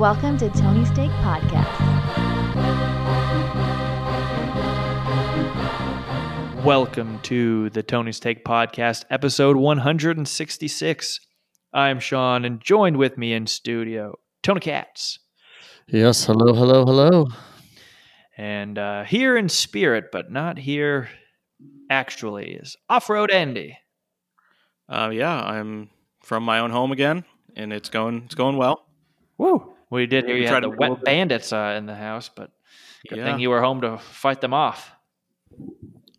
Welcome to Tony Steak Podcast. Welcome to the Tony Steak Podcast, episode 166. I'm Sean, and joined with me in studio, Tony Katz. Yes, hello, hello, hello. And uh, here in spirit, but not here actually, is Off Road Andy. Uh, yeah, I'm from my own home again, and it's going it's going well. Woo! We did hear We you tried had the to- wet bandits uh, in the house, but good Yeah. thing you were home to fight them off.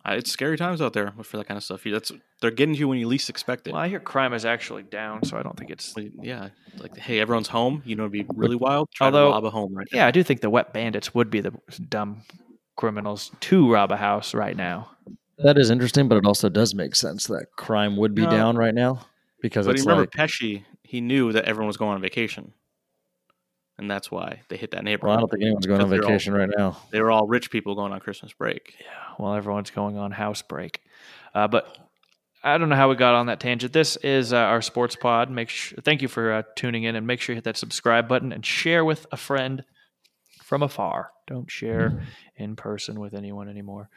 Uh, It's scary times out there for that kind of stuff. That's they're getting to you when you least expect it. Well, I hear crime is actually down, so I don't think it's. Yeah, like hey, everyone's home. You know, it'd be really wild. Try Although- to rob a home right Yeah, I do think the wet bandits would be the dumb criminals to rob a house right now. That is interesting, but it also does make sense that crime would be No. down right now because But it's you remember like, Pesci? He knew that everyone was going on vacation, and that's why they hit that neighborhood. well, I don't think anyone's going on they're all- vacation right now. They were all rich people going on Christmas break. Yeah, while everyone's going on house break. Uh, but I don't know how we got on that tangent. This is uh, our sports pod. Make sure, thank you for uh, tuning in, and make sure you hit that subscribe button and share with a friend from afar. Don't share in person with anyone anymore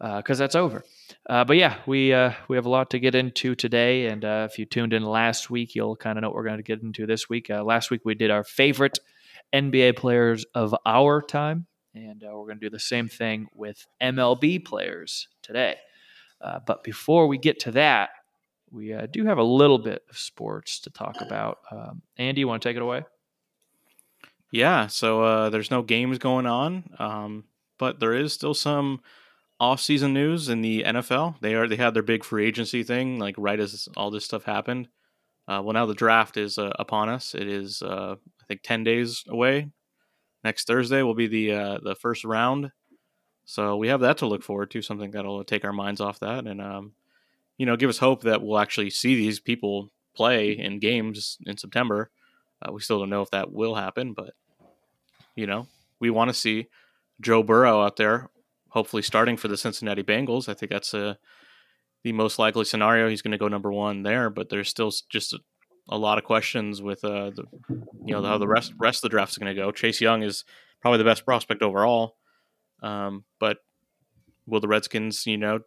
because that's over. Uh, but yeah, we uh, we have a lot to get into today, and uh, if you tuned in last week, you'll kind of know what we're going to get into this week. Uh, last week we did our favorite NBA players of our time, and uh, we're going to do the same thing with MLB players today. Uh, but before we get to that, we uh, do have a little bit of sports to talk about. Um, Andy, you want to take it away? Yeah, so uh, there's no games going on, um, but there is still some off-season news in the NFL. They are they had their big free agency thing like right as all this stuff happened. Uh, well, now the draft is uh, upon us. It is uh, think ten days away. Next Thursday will be the uh, the first round, so we have that to look forward to. Something that'll take our minds off that, and um, you know, give us hope that we'll actually see these people play in games in September. Uh, we still don't know if that will happen, but you know, we want to see Joe Burrow out there, hopefully starting for the Cincinnati Bengals. I think that's uh the most likely scenario. He's going to go number one there, but there's still just a, a lot of questions with uh, the you know how the rest rest of the draft is going to go. Chase Young is probably the best prospect overall, um, but will the Redskins, you know,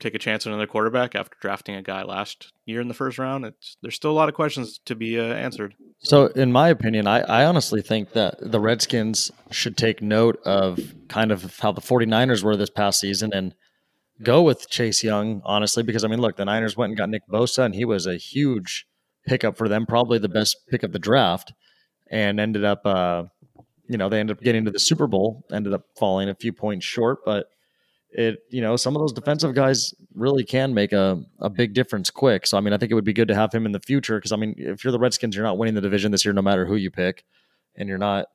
take a chance on another quarterback after drafting a guy last year in the first round? It's, there's still a lot of questions to be uh, answered. So, in my opinion, I, I honestly think that the Redskins should take note of kind of how the 49ers were this past season and go with Chase Young, honestly, because I mean, look, the Niners went and got Nick Bosa, and he was a huge pickup for them, probably the best pick of the draft, and ended up, uh, you know, they ended up getting to the Super Bowl, ended up falling a few points short, but it, you know, some of those defensive guys really can make a, a big difference quick. So, I mean, I think it would be good to have him in the future because, I mean, if you're the Redskins, you're not winning the division this year, no matter who you pick, and you're not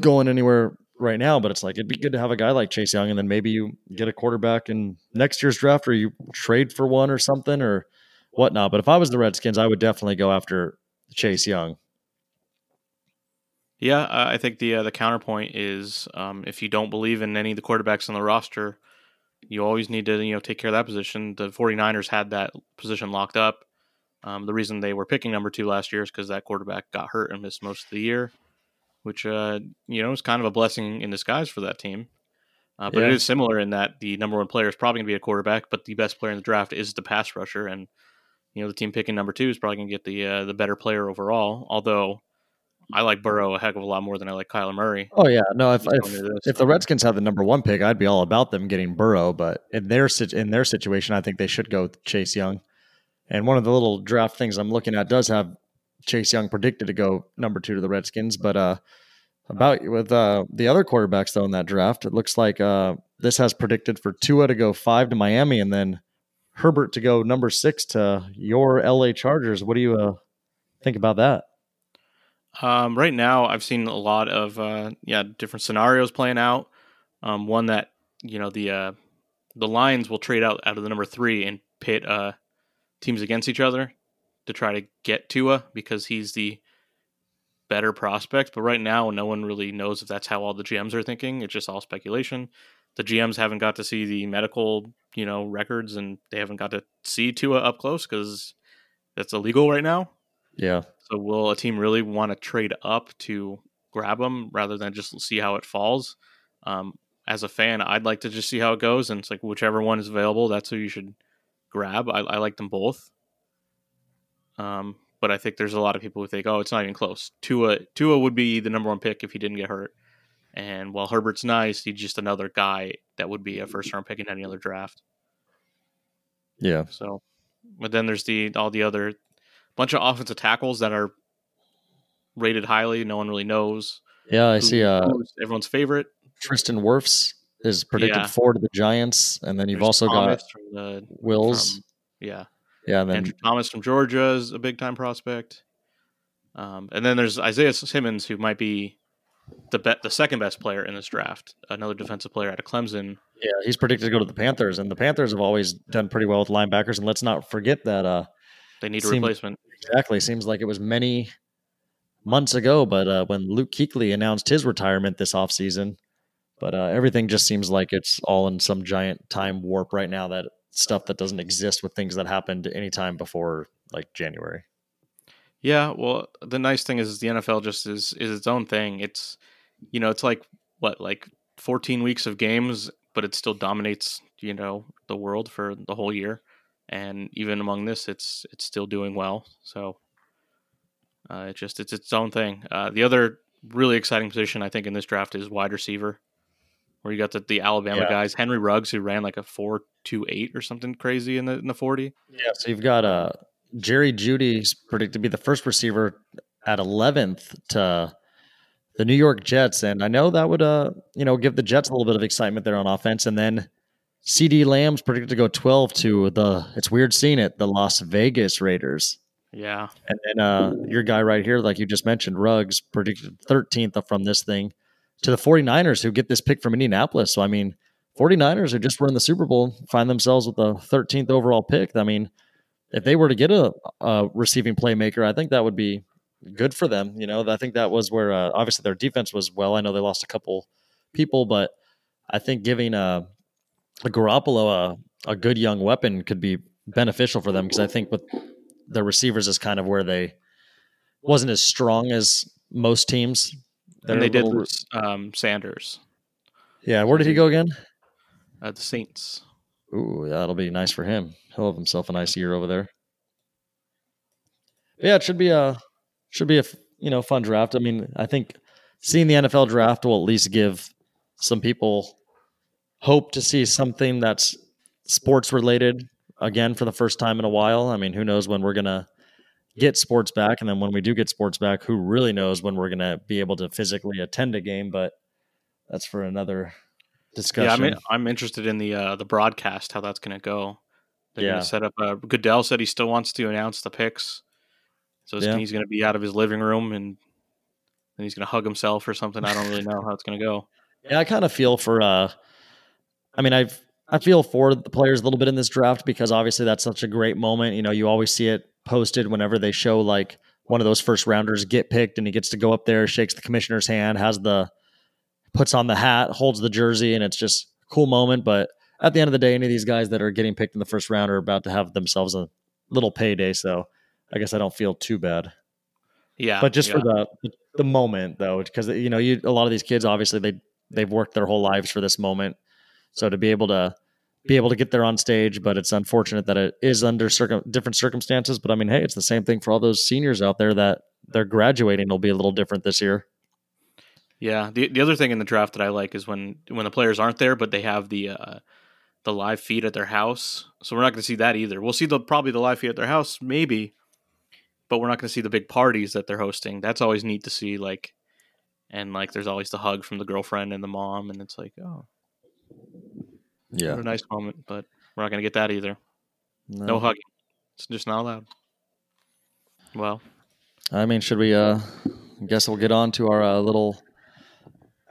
going anywhere right now. But it's like it'd be good to have a guy like Chase Young, and then maybe you get a quarterback in next year's draft, or you trade for one or something or whatnot. But if I was the Redskins, I would definitely go after Chase Young. Yeah, uh, I think the uh, the counterpoint is um, if you don't believe in any of the quarterbacks on the roster, you always need to you know take care of that position. The 49ers had that position locked up. Um, the reason they were picking number two last year is because that quarterback got hurt and missed most of the year, which uh, you know is kind of a blessing in disguise for that team. Uh, but it Yeah. is similar in that the number one player is probably going to be a quarterback, but the best player in the draft is the pass rusher, and you know the team picking number two is probably going to get the uh, the better player overall. Although I like Burrow a heck of a lot more than I like Kyler Murray. Oh yeah, no. If if, going into this. if the Redskins have the number one pick, I'd be all about them getting Burrow. But in their in their situation, I think they should go with Chase Young. And one of the little draft things I'm looking at does have Chase Young predicted to go number two to the Redskins. But uh, about with uh, the other quarterbacks though in that draft, it looks like uh, this has predicted for Tua to go five to Miami, and then Herbert to go number six to your LA Chargers. What do you uh, think about that? Um, right now, I've seen a lot of uh, yeah different scenarios playing out. Um, one that you know the uh, the Lions will trade out out of the number three and pit uh, teams against each other to try to get Tua because he's the better prospect. But right now, no one really knows if that's how all the GMs are thinking. It's just all speculation. The GMs haven't got to see the medical, you know, records, and they haven't got to see Tua up close because that's illegal right now. Yeah, So will a team really want to trade up to grab them rather than just see how it falls? Um, as a fan, I'd like to just see how it goes, and it's like whichever one is available, that's who you should grab. I, I like them both. Um, but I think there's a lot of people who think, oh, it's not even close. Tua Tua would be the number one pick if he didn't get hurt. And while Herbert's nice, he's just another guy that would be a first round pick in any other draft. Yeah. So, but then there's the all the other bunch of offensive tackles that are rated highly. No one really knows. Yeah, I see. Uh, everyone's favorite. Tristan Wirfs is predicted Yeah. four to the Giants, and then you've There's also Thomas got the Wills. from- yeah. yeah, and then Andrew Thomas from Georgia is a big time prospect. Um, and then there's Isaiah Simmons, who might be the be- the second best player in this draft, another defensive player out of Clemson. yeah, he's predicted to go to the Panthers, and the Panthers have always done pretty well with linebackers. And let's not forget that uh, They need a Seem- replacement. exactly seems like it was many months ago, but uh, when Luke Kuechly announced his retirement this offseason, but uh, everything just seems like it's all in some giant time warp right now. That stuff that doesn't exist with things that happened anytime before like January. Yeah, well, the nice thing is the NFL just is is its own thing. It's you know, it's like what like 14 weeks of games, but it still dominates, you know, the world for the whole year. And even among this, it's it's still doing well. So uh, it just it's its own thing. Uh, the other really exciting position I think in this draft is wide receiver, where you got the, the Alabama Yeah. guys, Henry Ruggs, who ran like a four two eight or something crazy in the in the 40. Yeah, so you've got uh, Jerry Jeudy's predicted to be the first receiver at 11th to the New York Jets, and I know that would uh you know give the Jets a little bit of excitement there on offense, and then. CeeDee Lamb's predicted to go 12 to the, it's weird seeing it, the Las Vegas Raiders. Yeah, And then uh, your guy right here, like you just mentioned, Ruggs predicted 13th from this thing to the 49ers who get this pick from Indianapolis. So, I mean, 49ers who just were in the Super Bowl find themselves with the 13th overall pick. I mean, if they were to get a, a receiving playmaker, I think that would be good for them. You know, I think that was where uh, obviously their defense was well. I know they lost a couple people, but I think giving a, a Garoppolo a, a good young weapon could be beneficial for them because I think with the receivers is kind of where they wasn't as strong as most teams. and They're did little- lose um, Sanders, Yeah, where did he go again? uh, the Saints. Ooh, that'll be nice for him. He'll have himself a nice year over there. Yeah, it should be a should be a you know fun draft. I mean, I think seeing the NFL draft will at least give some people hope to see something that's sports related again for the first time in a while. I mean, who knows when we're gonna get sports back, and then when we do get sports back, who really knows when we're gonna be able to physically attend a game? But that's for another discussion. Yeah, I mean, I'm interested in the uh, the broadcast, how that's going to go. They're Yeah. to set up. Uh, Goodell said he still wants to announce the picks, so Yeah. he's going to be out of his living room and then he's going to hug himself or something. I don't really know how it's going to go. Yeah, I kind of feel for. uh I mean, I've I feel for the players a little bit in this draft because obviously that's such a great moment. You know, you always see it posted whenever they show like one of those first rounders get picked and he gets to go up there, shakes the commissioner's hand, has the puts on the hat, holds the jersey, and it's just a cool moment. But at the end of the day, any of these guys that are getting picked in the first round are about to have themselves a little payday. So I guess I don't feel too bad Yeah, but just yeah. for the the moment though because you know you a lot of these kids obviously they they've worked their whole lives for this moment so to be able to be able to get there on stage but it's unfortunate that it is under circum- different circumstances but i mean hey it's the same thing for all those seniors out there that they're graduating will be a little different this year Yeah, the the other thing in the draft that I like is when when the players aren't there, but they have the uh, the live feed at their house. So we're not going to see that either. We'll see the probably the live feed at their house, maybe, but we're not going to see the big parties that they're hosting. That's always neat to see. Like, and like, there's always the hug from the girlfriend and the mom, and it's like, oh, yeah what a nice moment. But we're not going to get that either. No hugging. It's just not allowed. Well, I mean, should we? Uh, I guess we'll get on to our uh, little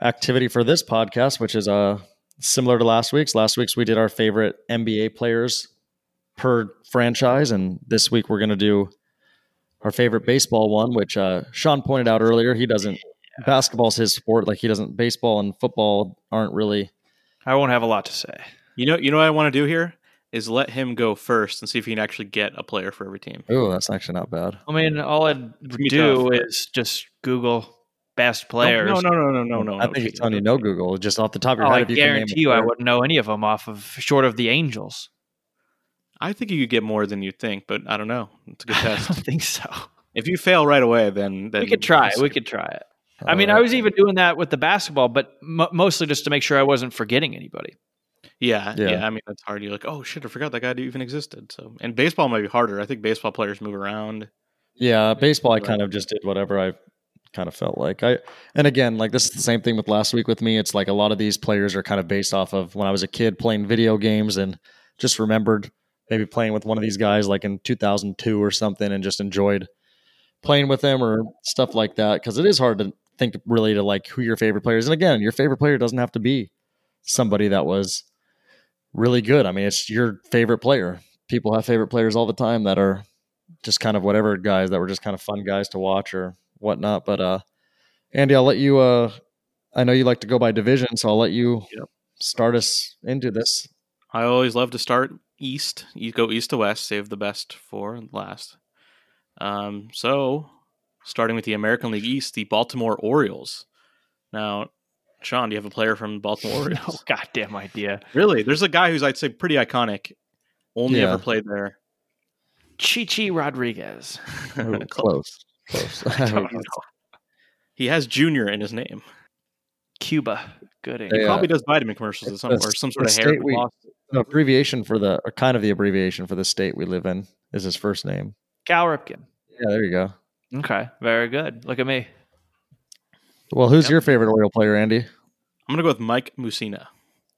activity for this podcast, which is uh similar to last week's. Last week's we did our favorite NBA players per franchise, and this week we're going to do our favorite baseball one, which uh, Sean pointed out earlier. He doesn't basketball's his sport. Like he doesn't baseball and football aren't really. I won't have a lot to say. you know, you know what I want to do here. is let him go first and see if he can actually get a player for every team. Oh, that's actually not bad. I mean, all I'd do tough. is just Google best players. No, no, no, no, no, no. I no, think it's cheating. telling you no Google. Just off the top of your Oh, head, I if you can name guarantee you, I wouldn't know any of them off of short of the Angels. I think you could get more than you think, but I don't know. It's a good test. I don't think so. if you fail right away, then, then we could try. we'll We could try it. I mean, All I was even doing that with the basketball, but mo mostly just to make sure I wasn't forgetting anybody. Yeah, Yeah. yeah, I mean, that's hard. You're like, oh shit, I forgot that guy even existed. So, and baseball might be harder. I think baseball players move around. Yeah, baseball. I kind of just did whatever I kind of felt like. I and again, like this is the same thing with last week with me. It's like a lot of these players are kind of based off of when I was a kid playing video games and just remembered maybe playing with one of these guys like in 2002 or something and just enjoyed playing with them or stuff like that because it is hard to think really to like who your favorite players. And again, your favorite player doesn't have to be somebody that was really good. I mean, it's your favorite player. People have favorite players all the time that are just kind of whatever guys that were just kind of fun guys to watch or whatnot. But uh Andy, I'll let you uh I know you like to go by division, so I'll let you Yep. start us into this. I always love to start east. You go east to west, save the best for last. Um, so starting with the American League East, the Baltimore Orioles. Now, Sean, do you have a player from Baltimore Orioles? No goddamn idea. Really? There's a guy who's I'd say pretty iconic. Only Yeah. ever played there. Chichi Rodriguez. Ooh, close. Close. Don't know. He has Junior in his name. Cuba Gooding. Yeah. He probably does vitamin commercials at some, or some sort of hair we- loss. The abbreviation for the or kind of the abbreviation for the state we live in is his first name. Cal Ripken. Yeah, there you go. Okay, very good. Look at me. Well, who's Yep. your favorite Oriole player, Andy? I'm gonna go with Mike Mussina.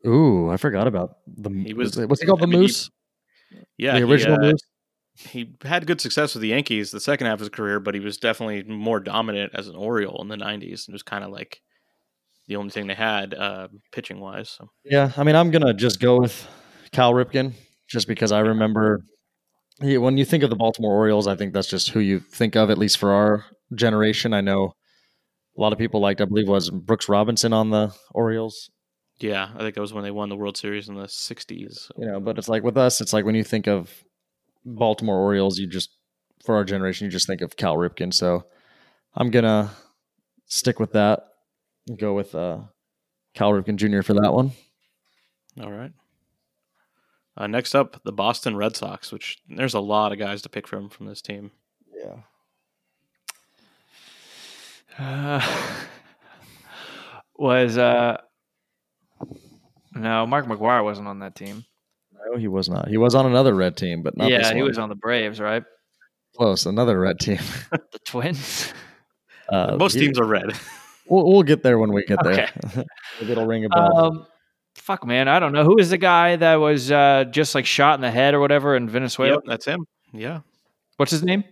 Ooh, I forgot about the. He was- what's he called? I The mean, he- Moose. Yeah, the he, original uh, Moose. he had good success with the Yankees the second half of his career, but he was definitely more dominant as an Oriole in the '90s. It was kind of like the only thing they had uh, pitching wise. So Yeah, I mean, I'm gonna just go with Cal Ripken, just because I remember he, when you think of the Baltimore Orioles, I think that's just who you think of, at least for our generation. I know a lot of people liked, I believe, was Brooks Robinson on the Orioles. yeah, I think that was when they won the World Series in the '60s. You know, but it's like with us, it's like when you think of Baltimore Orioles, you just for our generation, you just think of Cal Ripken. So I'm gonna stick with that. Go with uh, Cal Ripken Jr. for that one. All right. Uh, next up, the Boston Red Sox, which there's a lot of guys to pick from from this team. Yeah. Uh, was uh no Mark McGwire wasn't on that team. No, he was not. He was on another red team, but not yeah, he was on the Braves, right? close. Another red team. The Twins. Uh, Most he- teams are red. We'll, we'll get there when we get there. Okay. Maybe it'll ring a bell. Um, fuck, man, I don't know who is the guy that was uh, just like shot in the head or whatever in Venezuela. yep, that's him. Yeah, What's his name?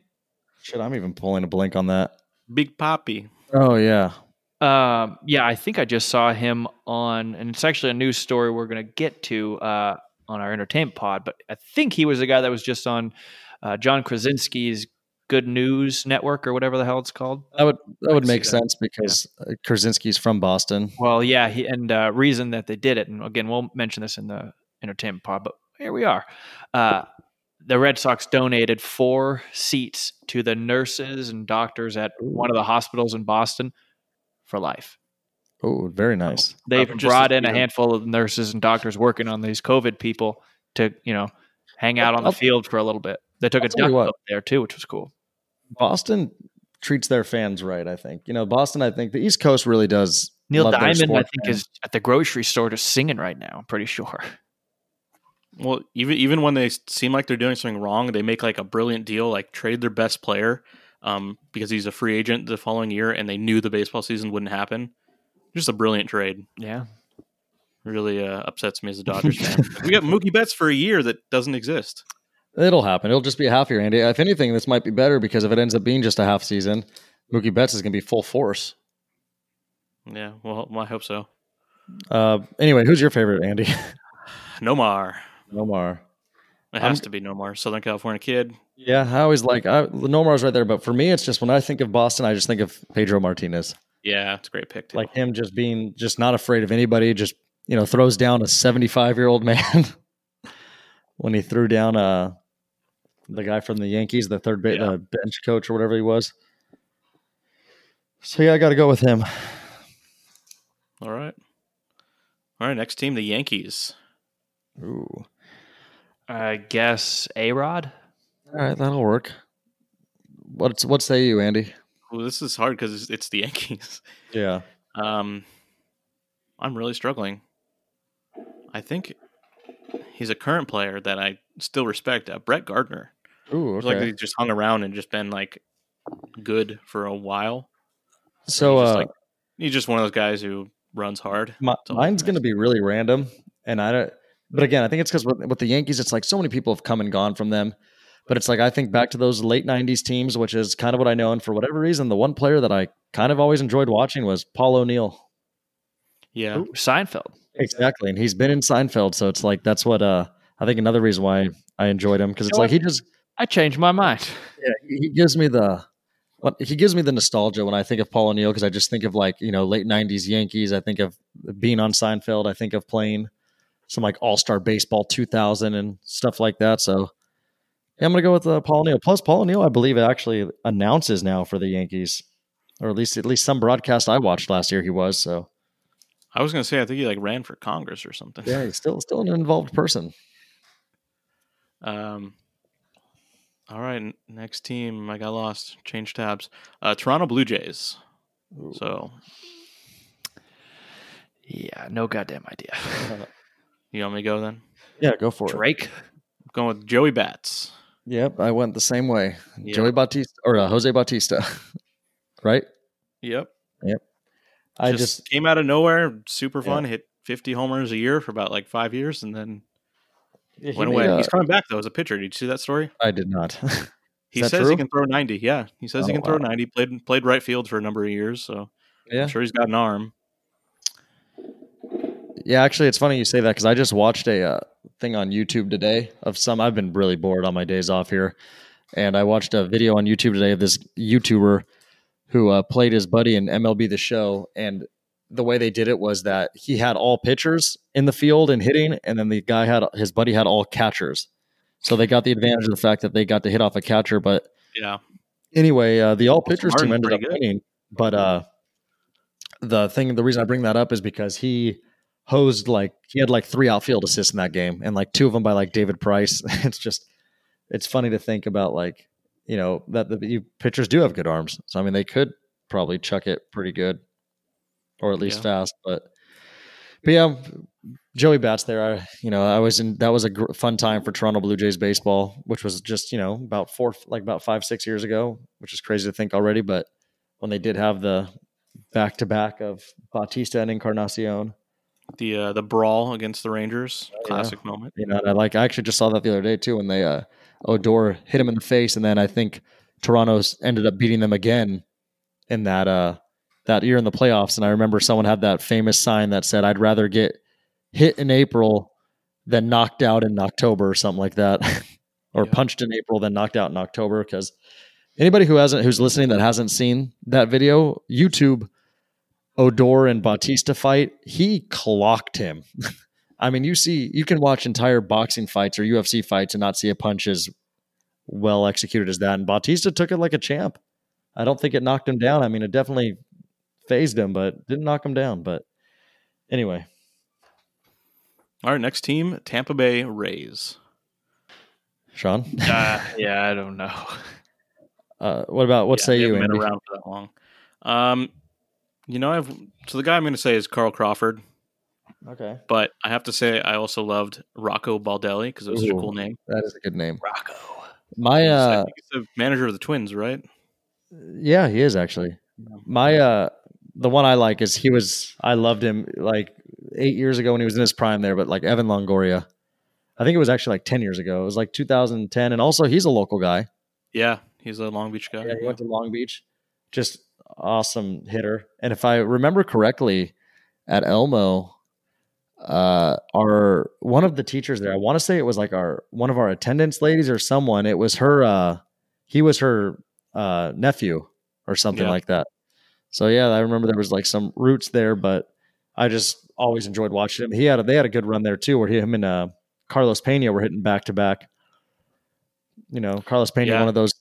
Shit, I'm even pulling a blink on that. Big Poppy. Oh yeah. Um, yeah, I think I just saw him on, and it's actually a news story we're going to get to uh, on our entertainment pod. But I think he was the guy that was just on uh, John Krasinski's Good News Network or whatever the hell it's called. That would that would make that. sense because uh Krasinski's from Boston. Well, yeah, he, and uh, reason that they did it, and again, we'll mention this in the entertainment pod, but here we are. Uh, the Red Sox donated four seats to the nurses and doctors at one of the hospitals in Boston for life. Oh, very nice. They even just brought in a handful of nurses and doctors working on these COVID people to, you know, hang out on the field for a little bit. They took I'll a duck up there too, which was cool. Boston treats their fans right. I think you know Boston. I think the East Coast really does. Neil love their Diamond, I think, fans. is at the grocery store just singing right now. I'm pretty sure. Well, even even when they seem like they're doing something wrong, they make like a brilliant deal, like trade their best player um, because he's a free agent the following year, and they knew the baseball season wouldn't happen. Just a brilliant trade. Yeah. Really uh, upsets me as a Dodgers fan. we got Mookie Betts for a year that doesn't exist. It'll happen. It'll just be a half year, Andy. If anything, this might be better because if it ends up being just a half season, Mookie Betts is going to be full force. Yeah, well, I hope so. Uh, anyway, who's your favorite, Andy? Nomar. Nomar. It I'm- has to be Nomar, Southern California kid. Yeah, I always like I, Nomar's right there, but for me, it's just when I think of Boston, I just think of Pedro Martinez. Yeah, it's a great pick. Too. Like him just being just not afraid of anybody, just you know throws down a seventy-five year old man. when he threw down uh the guy from the Yankees, the third ba- Yeah. the bench coach or whatever he was. So yeah, I got to go with him. All right. All right. Next team, the Yankees. Ooh. I guess A Rod. All right, that'll work. What's what say you, Andy? Well, this is hard because it's, it's the Yankees. Yeah. Um, I'm really struggling. I think he's a current player that I still respect. Uh, Brett Gardner. Ooh, It's like okay. he's just hung around and just been like good for a while. So he's just uh, like he's just one of those guys who runs hard. Mi- That's all mine's nice. going to be really random, and I don't. But again, I think it's because with, with the Yankees, it's like so many people have come and gone from them. But it's like I think back to those late '90s teams, which is kind of what I know. And for whatever reason, the one player that I kind of always enjoyed watching was Paul O'Neill. Yeah. Ooh, Seinfeld. Exactly, and he's been in Seinfeld, so it's like that's what uh I think another reason why I enjoyed him because it's know like he just I changed my mind. yeah, he he gives me the what he gives me the nostalgia when I think of Paul O'Neill because I just think of like you know late '90s Yankees. I think of being on Seinfeld. I think of playing some like All Star Baseball 2000 and stuff like that. So yeah, I'm gonna go with uh, Paul O'Neill. Plus, Paul O'Neill, I believe, it actually announces now for the Yankees, or at least at least some broadcast I watched last year he was. So I was gonna say I think he like ran for Congress or something. yeah, he's still still an involved person. Um. All right, next team. I got lost. Change tabs. Uh, Toronto Blue Jays. So Yeah, no goddamn idea. you want me to go then? Yeah, go for it. Drake. I'm going with Joey Bats. Yep, I went the same way. Yeah. Joey Bautista or uh, Jose Bautista, right? Yep. Yep. I just, just, came out of nowhere, super Yeah. fun. Hit 50 homers a year for about like five years, and then Yeah, he went away. a- He's coming back though as a pitcher. Did you see that story? I did not. He says true? he can throw 90. Yeah, he says he Oh, can throw 90. Played played right field for a number of years, so yeah, I'm sure he's got an arm. yeah. Actually, it's funny you say that because I just watched a uh, thing on YouTube today of some. I've been really bored on my days off here, and I watched a video on YouTube today of this YouTuber who uh, played his buddy in MLB The Show, and the way they did it was that he had all pitchers in the field and hitting, and then the guy had his buddy had all catchers. So they got the advantage of the fact that they got to hit off a catcher, but Yeah, anyway, uh, the all pitchers team ended up good. winning. But uh, the thing, the reason I bring that up is because he hosed like he had like three outfield assists in that game, and like two of them by like David Price. it's just it's funny to think about like you know that the you, pitchers do have good arms, so I mean they could probably chuck it pretty good, or at least Yeah. fast. But but yeah, Joey Bats there. I, you know, I was in. That was a gr- fun time for Toronto Blue Jays baseball, which was just you know about four, like about five, six years ago, which is crazy to think already. But when they did have the back to back of Bautista and Encarnacion, the uh, the brawl against the Rangers, Oh, yeah. classic moment. you know, I like. I actually just saw that the other day too when they uh, Odor hit him in the face, and then I think Toronto's ended up beating them again in that uh that year in the playoffs. And I remember someone had that famous sign that said, "I'd rather get hit in April than knocked out in October," or something like that, or Yeah. punched in April than knocked out in October. Because anybody who hasn't who's listening that hasn't seen that video, YouTube Odor and Bautista fight, he clocked him. I mean, you see, you can watch entire boxing fights or UFC fights and not see a punch as well executed as that. And Bautista took it like a champ. I don't think it knocked him down. I mean, it definitely phased him, but didn't knock him down. But anyway, All right, next team, Tampa Bay Rays. Sean, Uh, yeah, I don't know. uh, what about what Yeah, say you, haven't Andy? been around for that long. Um, you know, I've so the guy I'm going to say is Carl Crawford, Okay, but I have to say I also loved Rocco Baldelli because it was such a cool name. that is a good name. Rocco. My uh, he's the manager of the Twins, right? Yeah, he is actually. My uh the one I like is he was I loved him like eight years ago when he was in his prime there, but like Evan Longoria. I think it was actually like ten years ago. It was like 2010. And also he's a local guy. Yeah, he's a Long Beach guy. Yeah, he went to Long Beach. Just awesome hitter. And if I remember correctly, at Elmo, uh our one of the teachers there, I want to say it was like our one of our attendance ladies or someone, it was her uh he was her uh nephew or something Yeah. like that. So yeah, I remember there was like some roots there, but I just always enjoyed watching him. He had a, they had a good run there too, where he, him and uh Carlos Pena were hitting back to back. You know, Carlos Pena, Yeah. one of those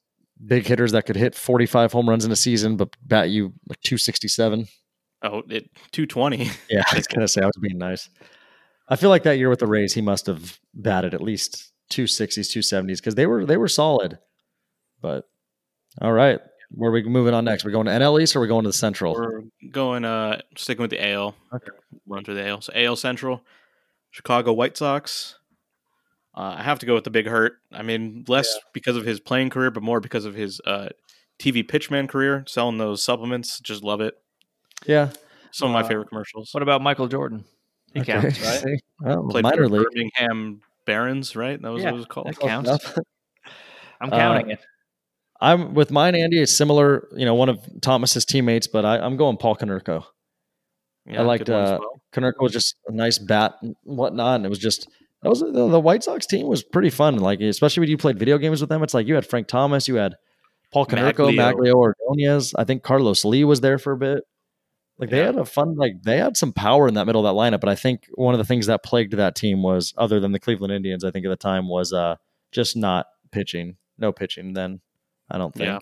big hitters that could hit 45 home runs in a season, but bat you like 267. Oh, it 220. Yeah, I was gonna say I was being nice. I feel like that year with the Rays, he must have batted at least 260s, 270s because they were they were solid. But all right, where are we moving on next? We're going to NL East or we're going to the Central? We're going uh sticking with the AL. Okay. Run through the AL. So AL Central, Chicago White Sox. Uh, I have to go with the big hurt. I mean, less because of his playing career, but more because of his uh, TV pitchman career, selling those supplements. Just love it. yeah, Some of my Uh, favorite commercials. What about Michael Jordan? He okay. counts, right? Well, Played minor for league. Birmingham Barons, right? That was Yeah, what it was called. that counts. I'm Uh, counting it. I'm with mine, Andy. It's similar, you know, one of Thomas's teammates, but I, I'm going Paul Konerko. Yeah, liked, good uh, well. Konerko was just a nice bat and whatnot, and it was just that was the, the White Sox team was pretty fun. Like especially when you played video games with them, it's like you had Frank Thomas, you had Paul Konerko, Magglio. Ordonez. I think Carlos Lee was there for a bit. Like they Yeah. had a fun, like they had some power in that middle of that lineup. But I think one of the things that plagued that team was, other than the Cleveland Indians, I think at the time was uh just not pitching, no pitching. Then I don't think. Yeah.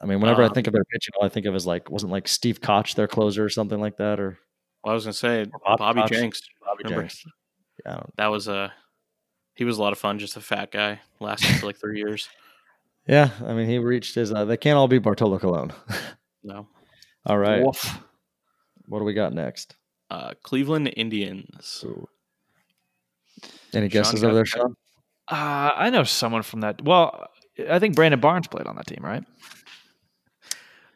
I mean, whenever I Um, think of their pitching, all I think of is like wasn't like Steve Koch their closer or something like that, or Well, I was gonna say Bob Bobby Cox. Jenks. Bobby Remember? Jenks. Yeah, I don't- That was a he was a lot of fun. Just a fat guy, lasted for like three years. yeah. I mean, he reached his. Uh, they can't all be Bartolo Colon. No, all right, Woof. what do we got next? uh, Cleveland Indians. Any Sean guesses got over there, that? Sean? Uh, I know someone from that. Well, I think Brandon Barnes played on that team, right?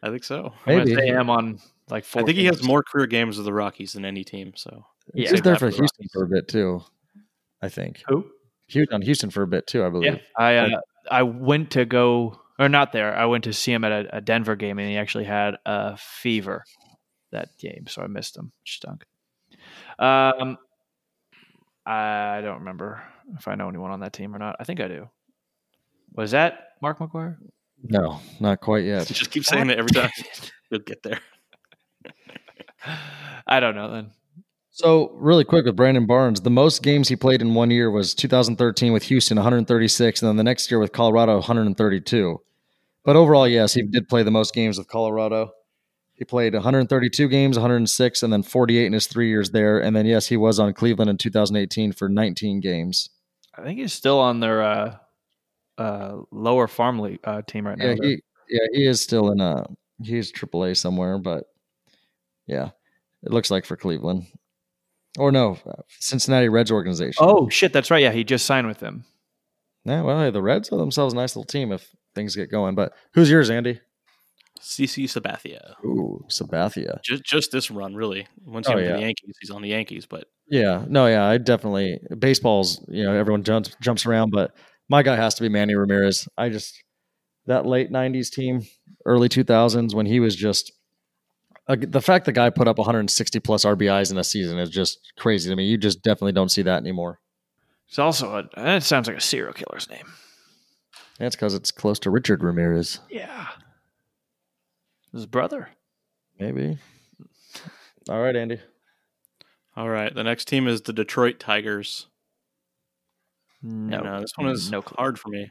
I think so. I'm say him on like four. I think he has more career games with the Rockies than any team. So He Yeah, was there for for the Houston Rockies. for a bit too. I think Who? he was on Houston for a bit too. I believe. Yeah, I uh, I went to go or not there. I went to see him at a, a Denver game, and he actually had a fever that game, so I missed him. Stunk. Um, I don't remember if I know anyone on that team or not. I think I do. Was that Mark McGwire? No, not quite yet. just keep saying it every time. You'll get there. I don't know then. So, really quick with Brandon Barnes, the most games he played in one year was 2013 with Houston, 136, and then the next year with Colorado, 132. But overall, yes, he did play the most games with Colorado. He played 132 games, 106, and then 48 in his three years there. And then, yes, he was on Cleveland in 2018 for 19 games. I think he's still on their uh, uh, lower farm league uh, team right now. Yeah, though. he, yeah, he is still in a he's AAA somewhere, but yeah, it looks like for Cleveland or no, uh, Cincinnati Reds organization. oh shit, that's right. Yeah, he just signed with them. Yeah, well, hey, the Reds are themselves a nice little team if things get going. But who's yours, Andy? CC Sabathia. Ooh, Sabathia. Just just this run, really. Once he Oh, went to the Yankees, he's on the Yankees. But Yeah, no, yeah, I definitely baseball's. You know, everyone jumps jumps around, but my guy has to be Manny Ramirez. I just that late '90s team, early 2000s when he was just uh, the fact the guy put up 160 plus RBIs in a season is just crazy to me. You just definitely don't see that anymore. It's also a, that sounds like a serial killer's name. That's because it's close to Richard Ramirez, Yeah, his brother. maybe. All right, Andy. all right, the next team is the Detroit Tigers. No, and, uh, this one is no clue. hard for me.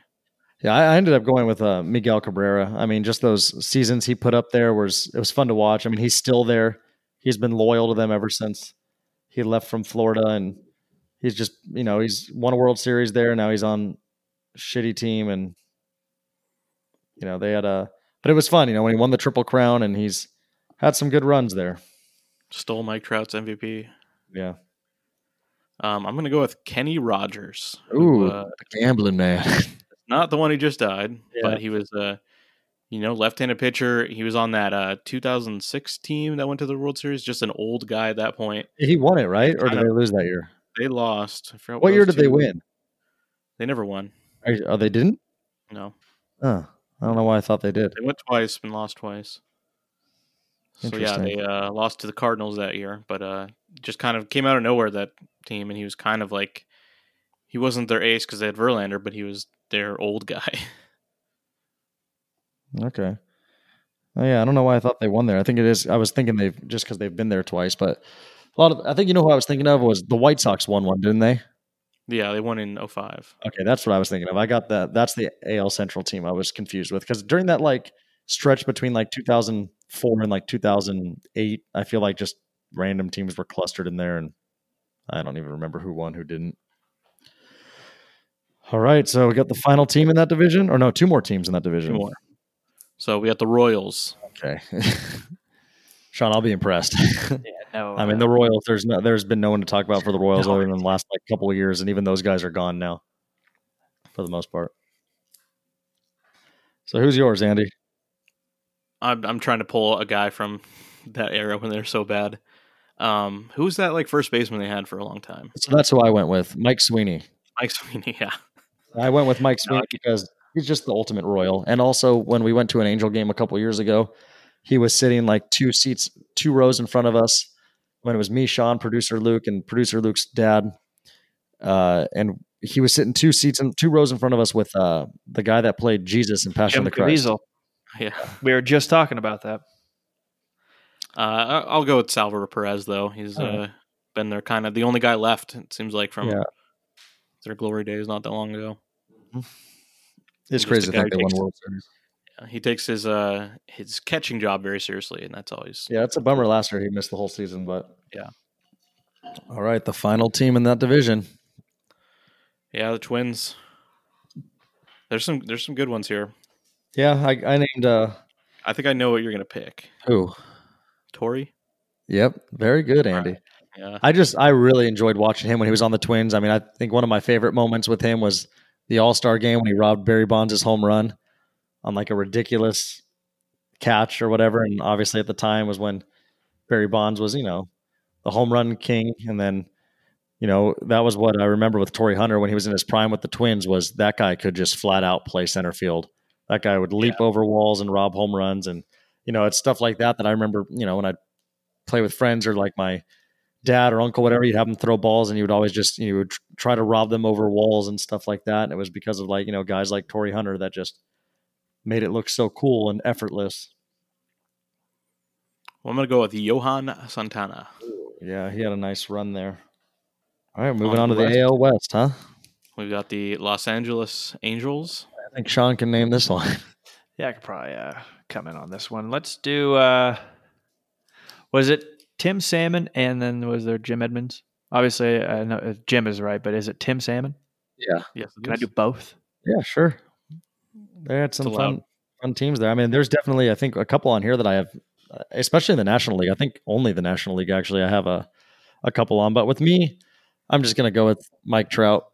Yeah, I I ended up going with uh, Miguel Cabrera. I mean, just those seasons he put up there was it was fun to watch. I mean, he's still there. He's been loyal to them ever since he left from Florida, and he's just you know he's won a World Series there. Now he's on a shitty team, and you know they had a. But it was fun, you know, when he won the Triple Crown, and he's had some good runs there. Stole Mike Trout's MVP. Yeah. Um, I'm going to go with Kenny Rogers. Ooh, who, uh, the gambling man. not the one who just died, Yeah. but he was uh, you know, left-handed pitcher. He was on that uh 2006 team that went to the World Series. Just an old guy at that point. he won it, right? Or did they lose that year? They lost. I forgot What year those did they win? They never won. Are, oh, they didn't. No, Oh, I don't know why I thought they did. they went twice and lost twice. So yeah, they uh, lost to the Cardinals that year, but uh, just kind of came out of nowhere that team, and he was kind of like he wasn't their ace because they had Verlander, but he was their old guy. Okay. Oh yeah, I don't know why I thought they won there. I think it is. I was thinking they've just because they've been there twice, but a lot of. I think you know who I was thinking of was the White Sox won one, didn't they? Yeah, they won in 05. Okay, that's what I was thinking of. I got that. That's the AL Central team I was confused with because during that like stretch between like 2004 and like 2008, I feel like just random teams were clustered in there, and I don't even remember who won, who didn't. All right, so we got the final team in that division, or no, two more teams in that division. Two more. So we got the Royals. Okay, Sean, I'll be impressed. Yeah, no. I mean, uh, the Royals. There's no, there's been no one to talk about for the Royals other than the last like couple of years, and even those guys are gone now, for the most part. So who's yours, Andy? I'm I'm trying to pull a guy from that era when they're so bad. Um, who's that like first baseman they had for a long time? So that's who I went with, Mike Sweeney. Mike Sweeney. Yeah. I went with Mike Sweeney because he's just the ultimate Royal. And also, when we went to an Angel game a couple years ago, he was sitting like two seats, two rows in front of us. When it was me, Sean, producer Luke, and producer Luke's dad, uh, and he was sitting two seats and two rows in front of us with uh, the guy that played Jesus in Passion Jim of the Christ. Caviezel. Yeah. We were just talking about that. Uh, I'll go with Salvador Perez though. He's uh, been there kind of the only guy left. It seems like from Yeah. their glory days not that long ago. It's Just crazy to think they won World Series. He takes his uh his catching job very seriously, and that's always Yeah, it's a bummer. Last year he missed the whole season, but Yeah. All right, the final team in that division. yeah. The Twins. There's some there's some good ones here. Yeah, I, I named uh I think I know what you're gonna pick. who? Torii. Yep, very good, Andy. Yeah. I just I really enjoyed watching him when he was on the Twins. I mean, I think one of my favorite moments with him was the All Star game when he robbed Barry Bonds' home run on like a ridiculous catch or whatever. And obviously at the time was when Barry Bonds was, you know, the home run king. And then, you know, that was what I remember with Torii Hunter when he was in his prime with the Twins was that guy could just flat out play center field. That guy would leap over walls and rob home runs. And, you know, it's stuff like that that I remember, you know, when I play with friends or like my dad or uncle, whatever, you'd have them throw balls and you would always just, you would try to rob them over walls and stuff like that. And it was because of like, you know, guys like Torii Hunter that just made it look so cool and effortless. Well, I'm gonna go with Johan Santana. Yeah, he had a nice run there. All right, moving On on to the the West. AL West, huh? We've got the Los Angeles Angels. I think Sean can name this one. Yeah, I could probably uh, come in on this one. Let's do. Uh, was it Tim Salmon and then was there Jim Edmonds? Obviously, I know uh, Jim is right, but is it Tim Salmon? Yeah. Yes, Can I do both? Yeah, sure. They had some fun, fun teams there. I mean, there's definitely, I think, a couple on here that I have, uh, especially in the National League. I think only the National League actually. I have a, a couple on, but with me, I'm just gonna go with Mike Trout.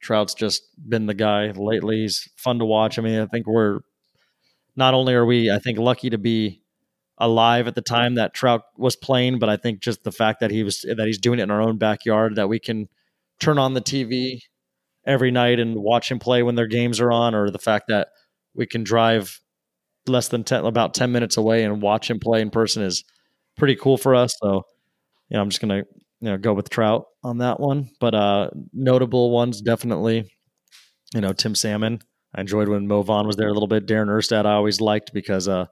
Trout's just been the guy lately. He's fun to watch. I mean, I think we're not only are we, I think, lucky to be alive at the time that Trout was playing, but I think just the fact that he was that he's doing it in our own backyard, that we can turn on the TV every night and watch him play when their games are on, or the fact that we can drive less than 10, about 10 minutes away and watch him play in person is pretty cool for us. So, you know, I'm just going to, you know, go with Trout on that one. But uh notable ones, definitely, you know, Tim Salmon. I enjoyed when Mo Vaughn was there a little bit. Darin Erstad I always liked because uh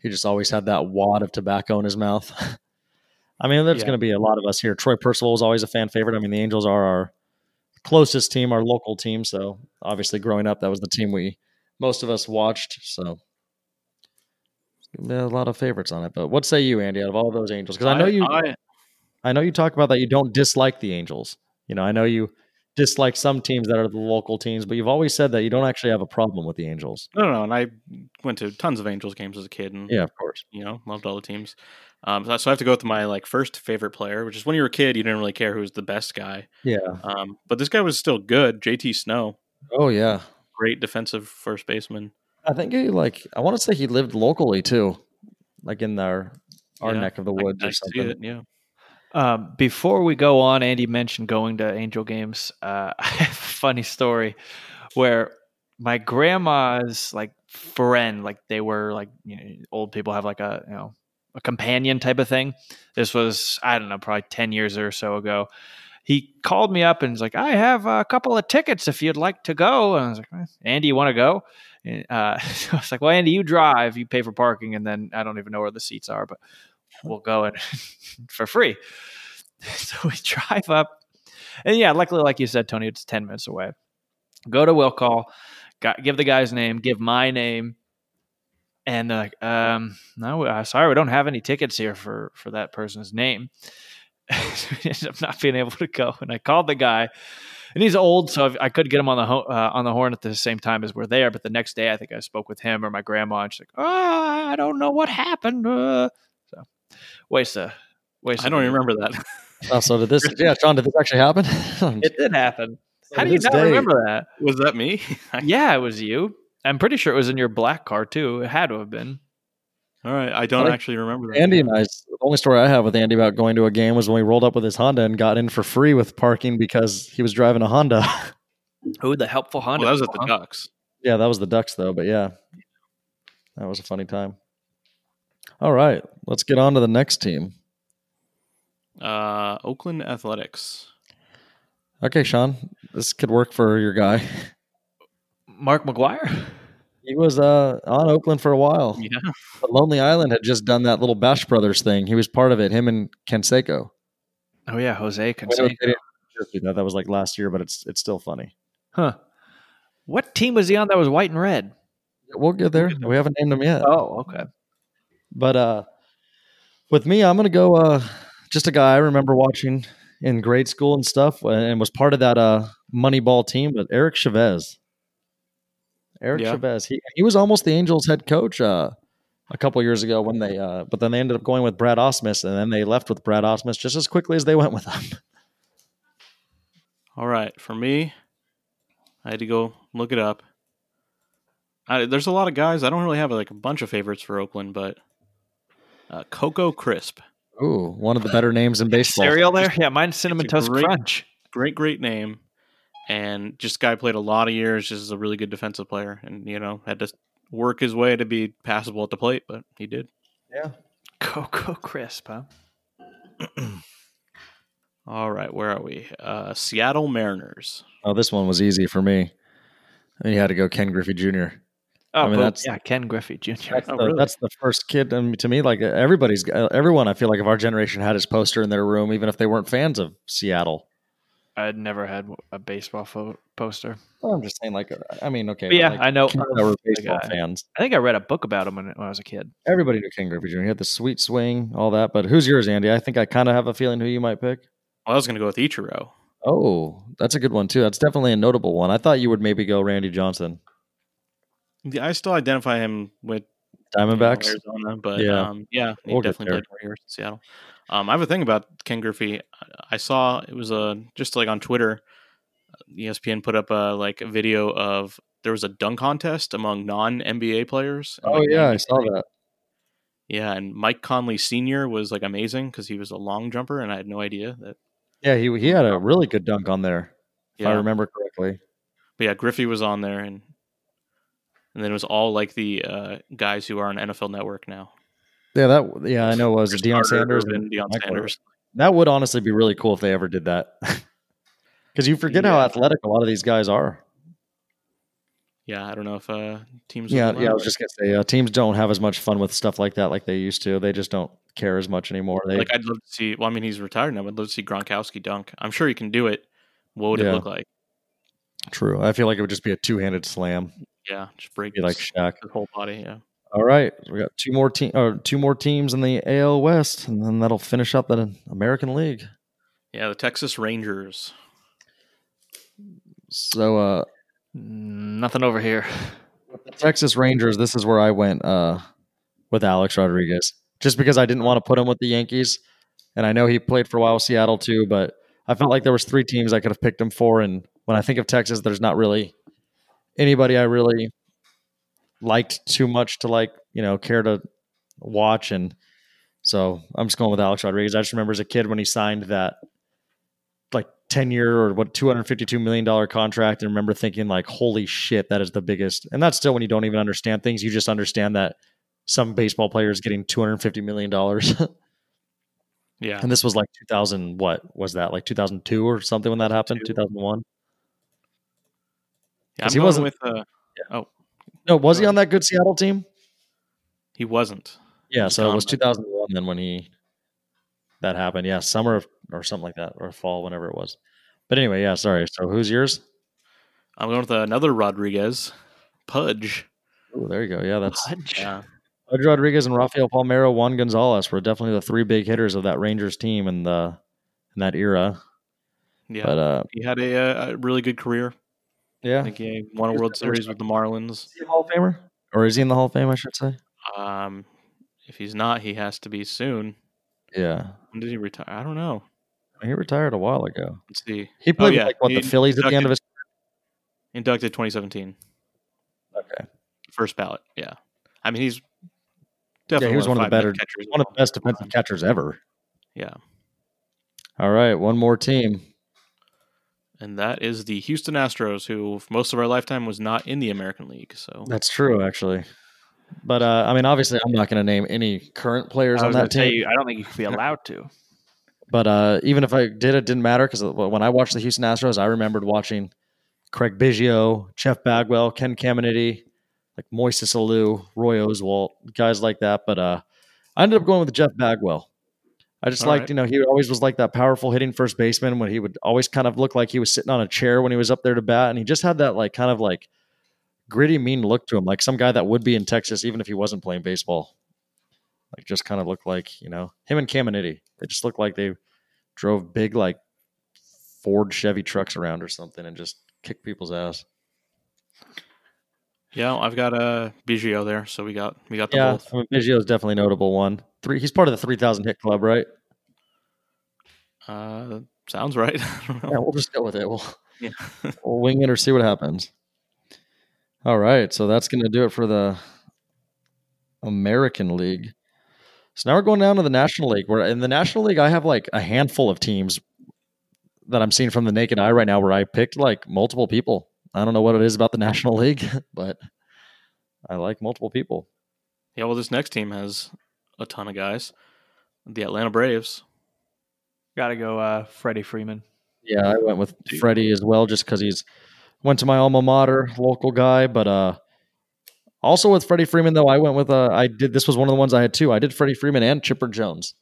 he just always had that wad of tobacco in his mouth. I mean, there's Yeah. going to be a lot of us here. Troy Percival is always a fan favorite. I mean, the Angels are our closest team, our local team. So obviously, growing up, that was the team we most of us watched. So a lot of favorites on it. But what say you, Andy? Out of all those Angels, because I know you, I, I know you talk about that you don't dislike the Angels. You know, I know you dislike some teams that are the local teams, but you've always said that you don't actually have a problem with the Angels. no, no, no, and I went to tons of Angels games as a kid, and Yeah, of course. you know, loved all the teams. Um, so so I have to go with my like first favorite player, which is when you were a kid, you didn't really care who was the best guy. Yeah. Um, but this guy was still good. JT Snow, Oh yeah. great defensive first baseman. I think he like I want to say he lived locally too, like in our our Yeah, neck of the woods I or something. it, yeah. Um, before we go on, Andy mentioned going to Angel games. Uh, funny story where my grandma's like friend, like they were like you know, old people have like a you know a companion type of thing. This was I don't know, probably ten years or so ago. He called me up and was like, "I have a couple of tickets if you'd like to go." And I was like, "Eh, "Andy, you want to go?" Uh, I was like, "Well, Andy, you drive, you pay for parking, and then I don't even know where the seats are, but we'll go and for free." So we drive up, And yeah, luckily, like you said, Tony, it's 10 minutes away. Go to will call, got, give the guy's name, give my name. And they're like, um, no, uh, sorry, we don't have any tickets here for, for that person's name. so we ended up not being able to go. And I called the guy and he's old, so I could get him on the ho- uh, on the horn at the same time as we're there. But the next day, I think I spoke with him or my grandma, and she's like, "Oh, I don't know what happened." Uh. So, waste a waste. I don't even remember that. Oh, so did this? Yeah, Sean, did this actually happen? It did happen. How do you not day- remember that? Was that me? Yeah, it was you. I'm pretty sure it was in your black car too. It had to have been. All right, I don't Funny. actually remember that. Andy and I, the only story I have with Andy about going to a game was when we rolled up with his Honda and got in for free with parking because he was driving a Honda. Who the helpful Well, Honda? that was at the? Ducks. yeah, that was the Ducks though, but yeah, that was a funny time. All right, let's get on to the next team. Uh, Oakland Athletics. Okay, Sean, this could work for your guy. Mark McGwire. He was uh, on Oakland for a while. Yeah. But Lonely Island had just done that little Bash Brothers thing. He was part of it. Him and Canseco. Oh yeah, Jose They Canseco. didn't that. That was like last year, but it's it's still funny. Huh. What team was he on that was white and red? We'll get there. We haven't named him yet. Oh, okay. But uh, with me, I'm gonna go. Uh, just a guy I remember watching in grade school and stuff, uh, and was part of that uh Moneyball team. But Eric Chavez, Eric Yeah. Chavez, he he was almost the Angels head coach uh, a couple years ago when they, uh, but then they ended up going with Brad Ausmus, and then they left with Brad Ausmus just as quickly as they went with him. All right, for me, I had to go look it up. I, there's a lot of guys. I don't really have like a bunch of favorites for Oakland, but uh, Coco Crisp, Ooh, one of the better names in baseball. Cereal there? Yeah, mine's cinnamon toast great- crunch. great, great name, and just guy played a lot of years. Just is a really good defensive player, and you know had to work his way to be passable at the plate, but he did. Yeah. Cocoa crisp, huh? All right, where are we? Uh, Seattle Mariners. Oh, this one was easy for me. And you had to go Ken Griffey Jr. Oh, I mean, boom. that's- yeah, Ken Griffey Jr. That's, Oh, the, really? that's the first kid um, to me. Like everybody's, uh, everyone. I feel like of our generation had his poster in their room, even if they weren't fans of Seattle. I'd never had a baseball fo- poster. Well, I'm just saying, like, uh, I mean, okay, But yeah, like, I know. kids of were baseball guy. fans. I think I read a book about him when, when I was a kid. Everybody knew Ken Griffey Jr. He had the sweet swing, all that. But who's yours, Andy? I think I kind of have a feeling who you might pick. Well, I was going to go with Ichiro. Oh, that's a good one too. That's definitely a notable one. I thought you would maybe go Randy Johnson, Yeah, I still identify him with you know, Diamondbacks. Arizona, but Yeah. yeah, um, yeah he We'll definitely played years in Seattle. Um, I have a thing about Ken Griffey. I saw it was a just like on Twitter. E ESPN put up a like a video of there was a dunk contest among non NBA players. oh like, yeah, I saw that. Yeah, and Mike Conley Senior was like amazing because he was a long jumper, and I had no idea that. Yeah, he he had a really good dunk on there, if I remember correctly. But yeah, Griffey was on there, and and then it was all like the uh, guys who are on NFL Network now. Yeah, that yeah, I know. It Chris Deion Sanders and Deion Sanders. That would honestly be really cool if they ever did that. Because you forget how athletic a lot of these guys are. Yeah, I don't know if uh, teams. Yeah, yeah. I was just gonna say, uh, teams don't have as much fun with stuff like that like they used to. They just don't care as much anymore. They, like I'd love to see. Well, I mean, he's retired now, but I'd love to see Gronkowski dunk. I'm sure he can do it. What would Yeah. it look like? true. I feel like it would just be a two-handed slam, Yeah, just break be like Shaq. his whole body. Yeah. All right, we got two more team, or two more teams in the AL West, and then that'll finish up the American League. Yeah, the Texas Rangers. So, uh, Nothing over here. the Texas Rangers. This is where I went uh, with Alex Rodriguez, just because I didn't want to put him with the Yankees, and I know he played for a while with Seattle too. But I felt like there was three teams I could have picked him for, and when I think of Texas, there's not really anybody I really liked too much to like, you know, care to watch, and so I'm just going with Alex Rodriguez. I just remember as a kid when he signed that like 10 year or what 252 million dollar contract and remember thinking like holy shit that is the biggest and that's still when you don't even understand things. You just understand that some baseball players getting 250 million dollars. Yeah. and this was like 2000 what was that like 2002 or something when that happened? 2001 yeah I'm he wasn't- with. Uh, oh, no was he on that good Seattle team he wasn't. yeah He's so it was by- 2001 then when he that happened yeah summer of, or something like that or fall whenever it was But anyway, yeah, sorry. So who's yours? I'm going with another Rodriguez, Pudge. Oh, there you go. Yeah, that's Pudge. Yeah, Pudge Rodriguez and Rafael Palmeiro, Juan Gonzalez were definitely the three big hitters of that Rangers team in the in that era. yeah. But uh, he had a, uh, a really good career. I yeah, think he won a World definitely Series with the Marlins. is he a Hall of Famer, or is he in the Hall of Fame? I should say. Um, if he's not, he has to be soon. Yeah, When did he retire? I don't know. he retired a while ago. Let's see. He played with, yeah, like what the he Phillies at the end of his. Inducted 2017, Okay, first ballot. Yeah, I mean he's yeah, definitely he was one of the better, best catchers. one of the best defensive catchers ever. Yeah, All right, one more team. And that is the Houston Astros, who for most of our lifetime was not in the American League. So That's true, actually. But uh, I mean, obviously, I'm not going to name any current players I on that gonna say, team. I don't think you could be allowed to. But uh, even if I did, it didn't matter because when I watched the Houston Astros, I remembered watching Craig Biggio, Jeff Bagwell, Ken Caminiti, like Moises Alou, Roy Oswalt, guys like that. But uh, I ended up going with Jeff Bagwell. I just All liked, right. you know, he always was like that powerful hitting first baseman when he would always kind of look like he was sitting on a chair when he was up there to bat. And he just had that like kind of like gritty, mean look to him, like some guy that would be in Texas even if he wasn't playing baseball. Like just kind of looked like, you know, him and Caminiti. They just looked like they drove big like Ford Chevy trucks around or something and just kicked people's ass. yeah, I've got a uh, Biggio there. So we got we got the Yeah, both. I mean, Biggio is definitely notable one. Three, he's part of the three thousand hit club, right? Uh, sounds right. I don't know. Yeah, we'll just go with it. We'll Yeah. we'll wing it or see what happens. All right, so that's going to do it for the American League. So now we're going down to the National League. Where in the National League, I have like a handful of teams that I'm seeing from the naked eye right now, where I picked like multiple people. I don't know what it is about the National League, but I like multiple people. Yeah, well, this next team has a ton of guys. The Atlanta Braves. Got to go, uh, Freddie Freeman. Yeah, I went with Freddie as well, just because he's went to my alma mater, local guy. But uh, also with Freddie Freeman, though, I went with uh, I did this was one of the ones I had too. I did Freddie Freeman and Chipper Jones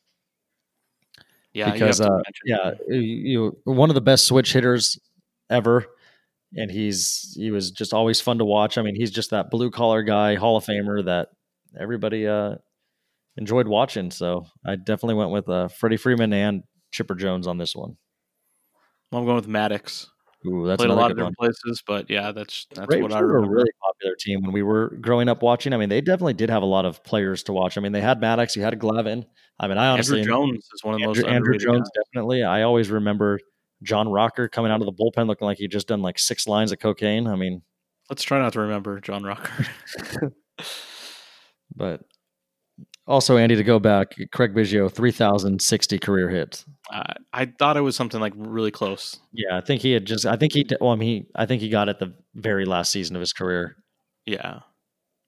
Yeah, because you uh, yeah, him. you one of the best switch hitters ever, and he's he was just always fun to watch. I mean, he's just that blue collar guy, Hall of Famer that everybody uh enjoyed watching. So I definitely went with uh, Freddie Freeman and Chipper Jones on this one. I'm going with Maddux. Ooh, that's Played a lot of good one. different places, but yeah, that's that's Braves what I were a really popular team when we were growing up watching. I mean, they definitely did have a lot of players to watch. I mean, they had Maddux, you had Glavine. I mean, I honestly Andruw Jones is one of the most Andrew, Andruw Jones guys. definitely. I always remember John Rocker coming out of the bullpen looking like he just done like six lines of cocaine. I mean, Let's try not to remember John Rocker. but also Andy to go back, Craig Biggio, three thousand sixty career hits. uh, I thought it was something like really close. Yeah, I think he had just. I think he. Well, I mean, he. I think he got it the very last season of his career. Yeah.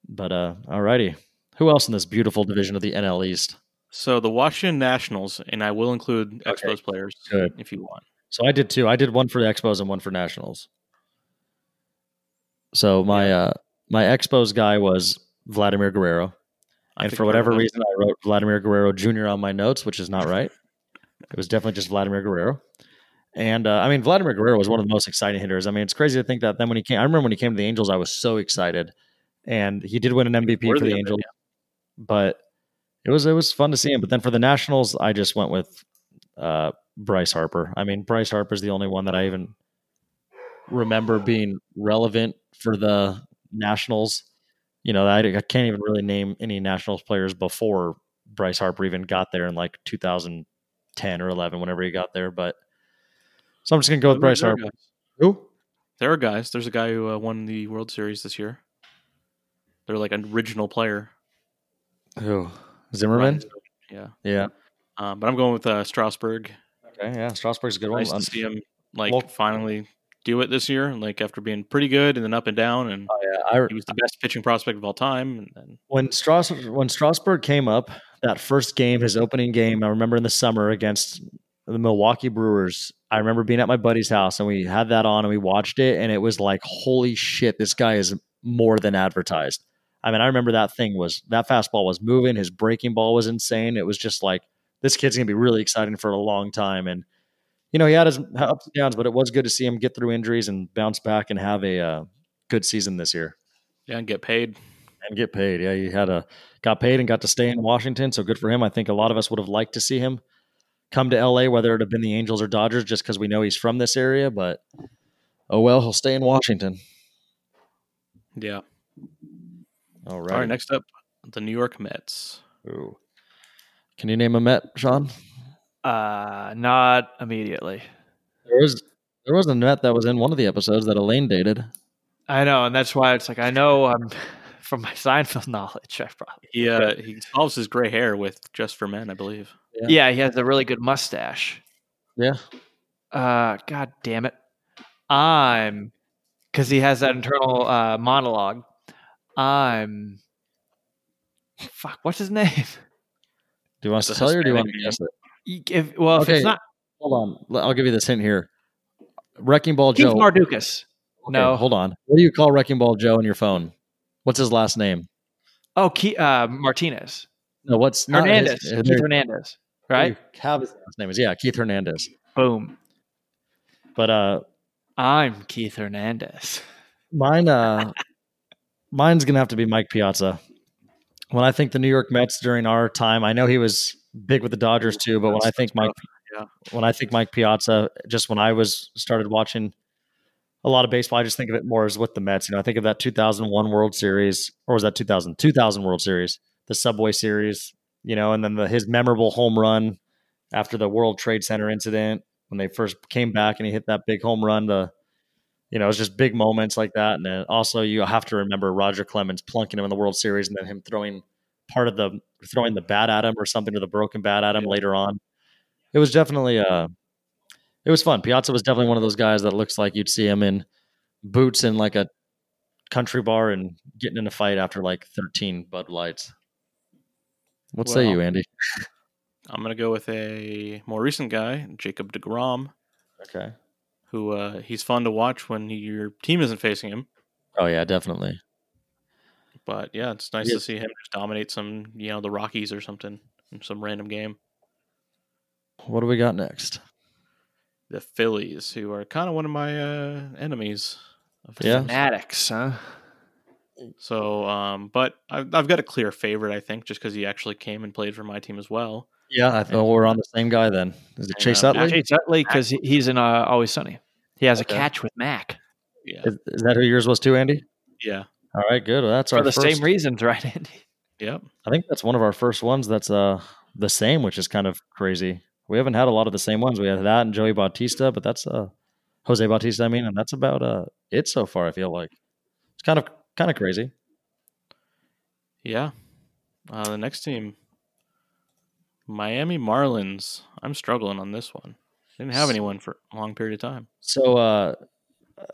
But uh, alrighty, who else in this beautiful division of the NL East? So the Washington Nationals, and I will include Okay. Expos players Good. if you want. So I did two. I did one for the Expos and one for Nationals. So my uh my Expos guy was Vladimir Guerrero, I and for whatever reason, I wrote Vladimir Guerrero Jr. on my notes, which is not right. it was definitely just Vladimir Guerrero. And uh, I mean, Vladimir Guerrero was one of the most exciting hitters. I mean, it's crazy to think that then when he came, I remember when he came to the Angels, I was so excited, and he did win an MVP for the Angels. But it was it was fun to see him. But then for the Nationals, I just went with uh, Bryce Harper. I mean, Bryce Harper is the only one that I even remember being relevant for the Nationals. You know, I, I can't even really name any Nationals players before Bryce Harper even got there in like 2010 or 11, whenever he got there. But so I'm just gonna go with There- Bryce Harper. guys. Who? There are guys. There's a guy who uh, won the World Series this year. They're like an original player. Who? Zimmerman. Yeah. Yeah. Um, but I'm going with uh, Strasburg. Okay. Yeah. Strasburg's a good one. Nice Um, to see him like well- finally do it this year, like after being pretty good and then up and down, and oh, yeah. I, he was the best pitching prospect of all time. And then when Strauss when Strasburg came up that first game, his opening game, I remember in the summer against the Milwaukee Brewers. I remember being at my buddy's house and we had that on and we watched it, and it was like, holy shit, this guy is more than advertised. I mean, I remember that thing was that fastball was moving, his breaking ball was insane. It was just like this kid's gonna be really exciting for a long time. And you know, he had his ups and downs, but it was good to see him get through injuries and bounce back and have a uh, good season this year Yeah, and get paid. and get paid. Yeah, he had a got paid and got to stay in Washington, so good for him. I think a lot of us would have liked to see him come to LA, whether it have been the Angels or Dodgers, just because we know he's from this area. But oh well, he'll stay in Washington. Yeah. All right. All right. Next up, the New York Mets. Ooh. Can you name a Met, Sean? Uh, not immediately. There was there was a net that was in one of the episodes that Elaine dated. I know, and that's why it's like I know um, from my Seinfeld knowledge. I probably He uh, he solves his gray hair with Just for Men, I believe. Yeah. yeah. He has a really good mustache. Yeah. Uh, God damn it, I'm because he has that internal uh, monologue. I'm fuck. What's his name? Do you want us to tell you or do you want to guess it? Give- well, if Okay. it's not Hold on. I'll give you this hint here. Wrecking Ball Keith Joe. Mardukas. Okay, no. Hold on. What do you call Wrecking Ball Joe on your phone? What's his last name? Oh, Ke- uh, Martinez. No, what's Hernandez. His, Keith there- Hernandez. Right? Have his last name is yeah, Keith Hernandez. Boom. But uh, I'm Keith Hernandez. mine uh, mine's gonna have to be Mike Piazza. When I think the New York Mets during our time, I know he was big with the Dodgers too. But when I think Mike, yeah. when I think Mike Piazza, just when I was started watching a lot of baseball, I just think of it more as with the Mets. You know, I think of that 2001 World Series, or was that 2000 2000 World Series, the Subway Series. You know, and then the, his memorable home run after the World Trade Center incident when they first came back and he hit that big home run. The you know, it's just big moments like that. And then also you have to remember Roger Clemens plunking him in the World Series and then him throwing part of the throwing the bat at him or something to the broken bat at him Yeah. later on. It was definitely uh it was fun. Piazza was definitely one of those guys that looks like you'd see him in boots in like a country bar and getting in a fight after like 13 Bud Lights. What say you, Andy? I'm gonna go with a more recent guy, Jacob deGrom, Okay. who uh, he's fun to watch when your team isn't facing him. Oh yeah, definitely. But yeah, it's nice Yeah. to see him just dominate some, you know, the Rockies or something in some random game. What do we got next? The Phillies, who are kind of one of my uh, enemies. Of the Yeah. Phillies. Fanatics, huh? So, um, but I've, I've got a clear favorite, I think, just because he actually came and played for my team as well. Yeah, I thought we're on the same guy then. Is it And, Chase uh, Utley? Chase Utley, because he's in uh, Always Sunny. He has Okay. a catch with Mac Yeah, Is, is that who yours was too, Andy? yeah, All right, good. Well, that's for our the first. same reasons, right, Andy? yep. I think that's one of our first ones that's uh the same, which is kind of crazy. We haven't had a lot of the same ones. We had that and Joey Bautista, but that's uh Jose Bautista, I mean, and that's about uh it so far. I feel like it's kind of kind of crazy. Yeah. Uh, the next team, Miami Marlins. I'm struggling on this one. Didn't have anyone for a long period of time. So uh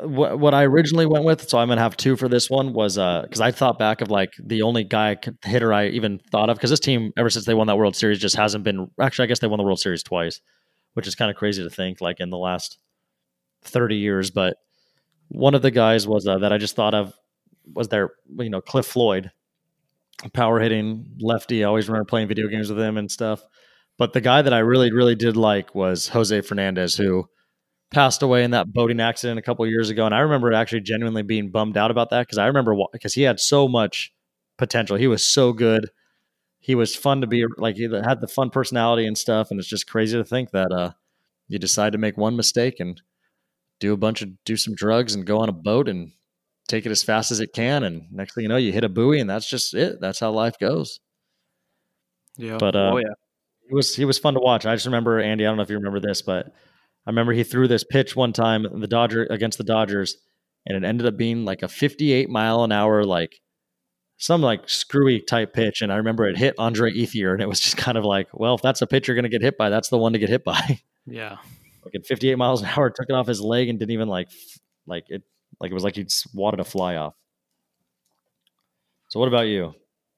what what I originally went with, so I'm gonna have two for this one was uh because I thought back of like the only guy hitter I even thought of because this team ever since they won that World Series just hasn't been actually I guess they won the World Series twice, which is kind of crazy to think like in the last thirty years. But one of the guys was uh, that I just thought of was their you know Cliff Floyd, power hitting lefty. I always remember playing video games with him and stuff. But the guy that I really really did like was Jose Fernandez who passed away in that boating accident a couple of years ago, and I remember actually genuinely being bummed out about that because I remember because he had so much potential. He was so good. He was fun to be like he had the fun personality and stuff, and it's just crazy to think that uh, you decide to make one mistake and do a bunch of do some drugs and go on a boat and take it as fast as it can, and next thing you know, you hit a buoy, and that's just it. That's how life goes. Yeah. But uh, oh yeah. he was he was fun to watch. I just remember Andy. I don't know if you remember this, but I remember he threw this pitch one time the Dodger against the Dodgers, and it ended up being like a 58 mile an hour like some like screwy type pitch. And I remember it hit Andre Ethier, and it was just kind of like, well, if that's a pitch you're going to get hit by, that's the one to get hit by. yeah. like at 58 miles an hour, took it off his leg and didn't even like like it like it was like he'd swatted a fly off. So what about you?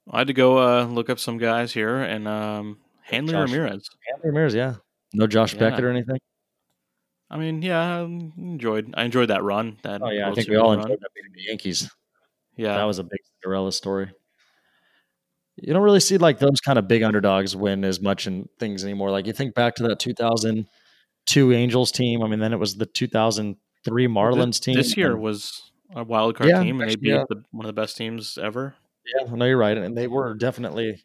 I had to go uh, look up some guys here, and um, Hanley Josh. Ramirez. Hanley Ramirez, yeah. No Josh Yeah. Beckett or anything. I mean, yeah, I enjoyed. I enjoyed that run. That Oh yeah, I think we all run. enjoyed that beating the Yankees. Yeah, That was a big Cinderella story. You don't really see like those kind of big underdogs win as much in things anymore. Like you think back to that 2002 Angels team. I mean, then it was the 2003 Marlins team. This year was a wild card Yeah, team, and they beat yeah. the, one of the best teams ever. Yeah, no, you're right, and they were definitely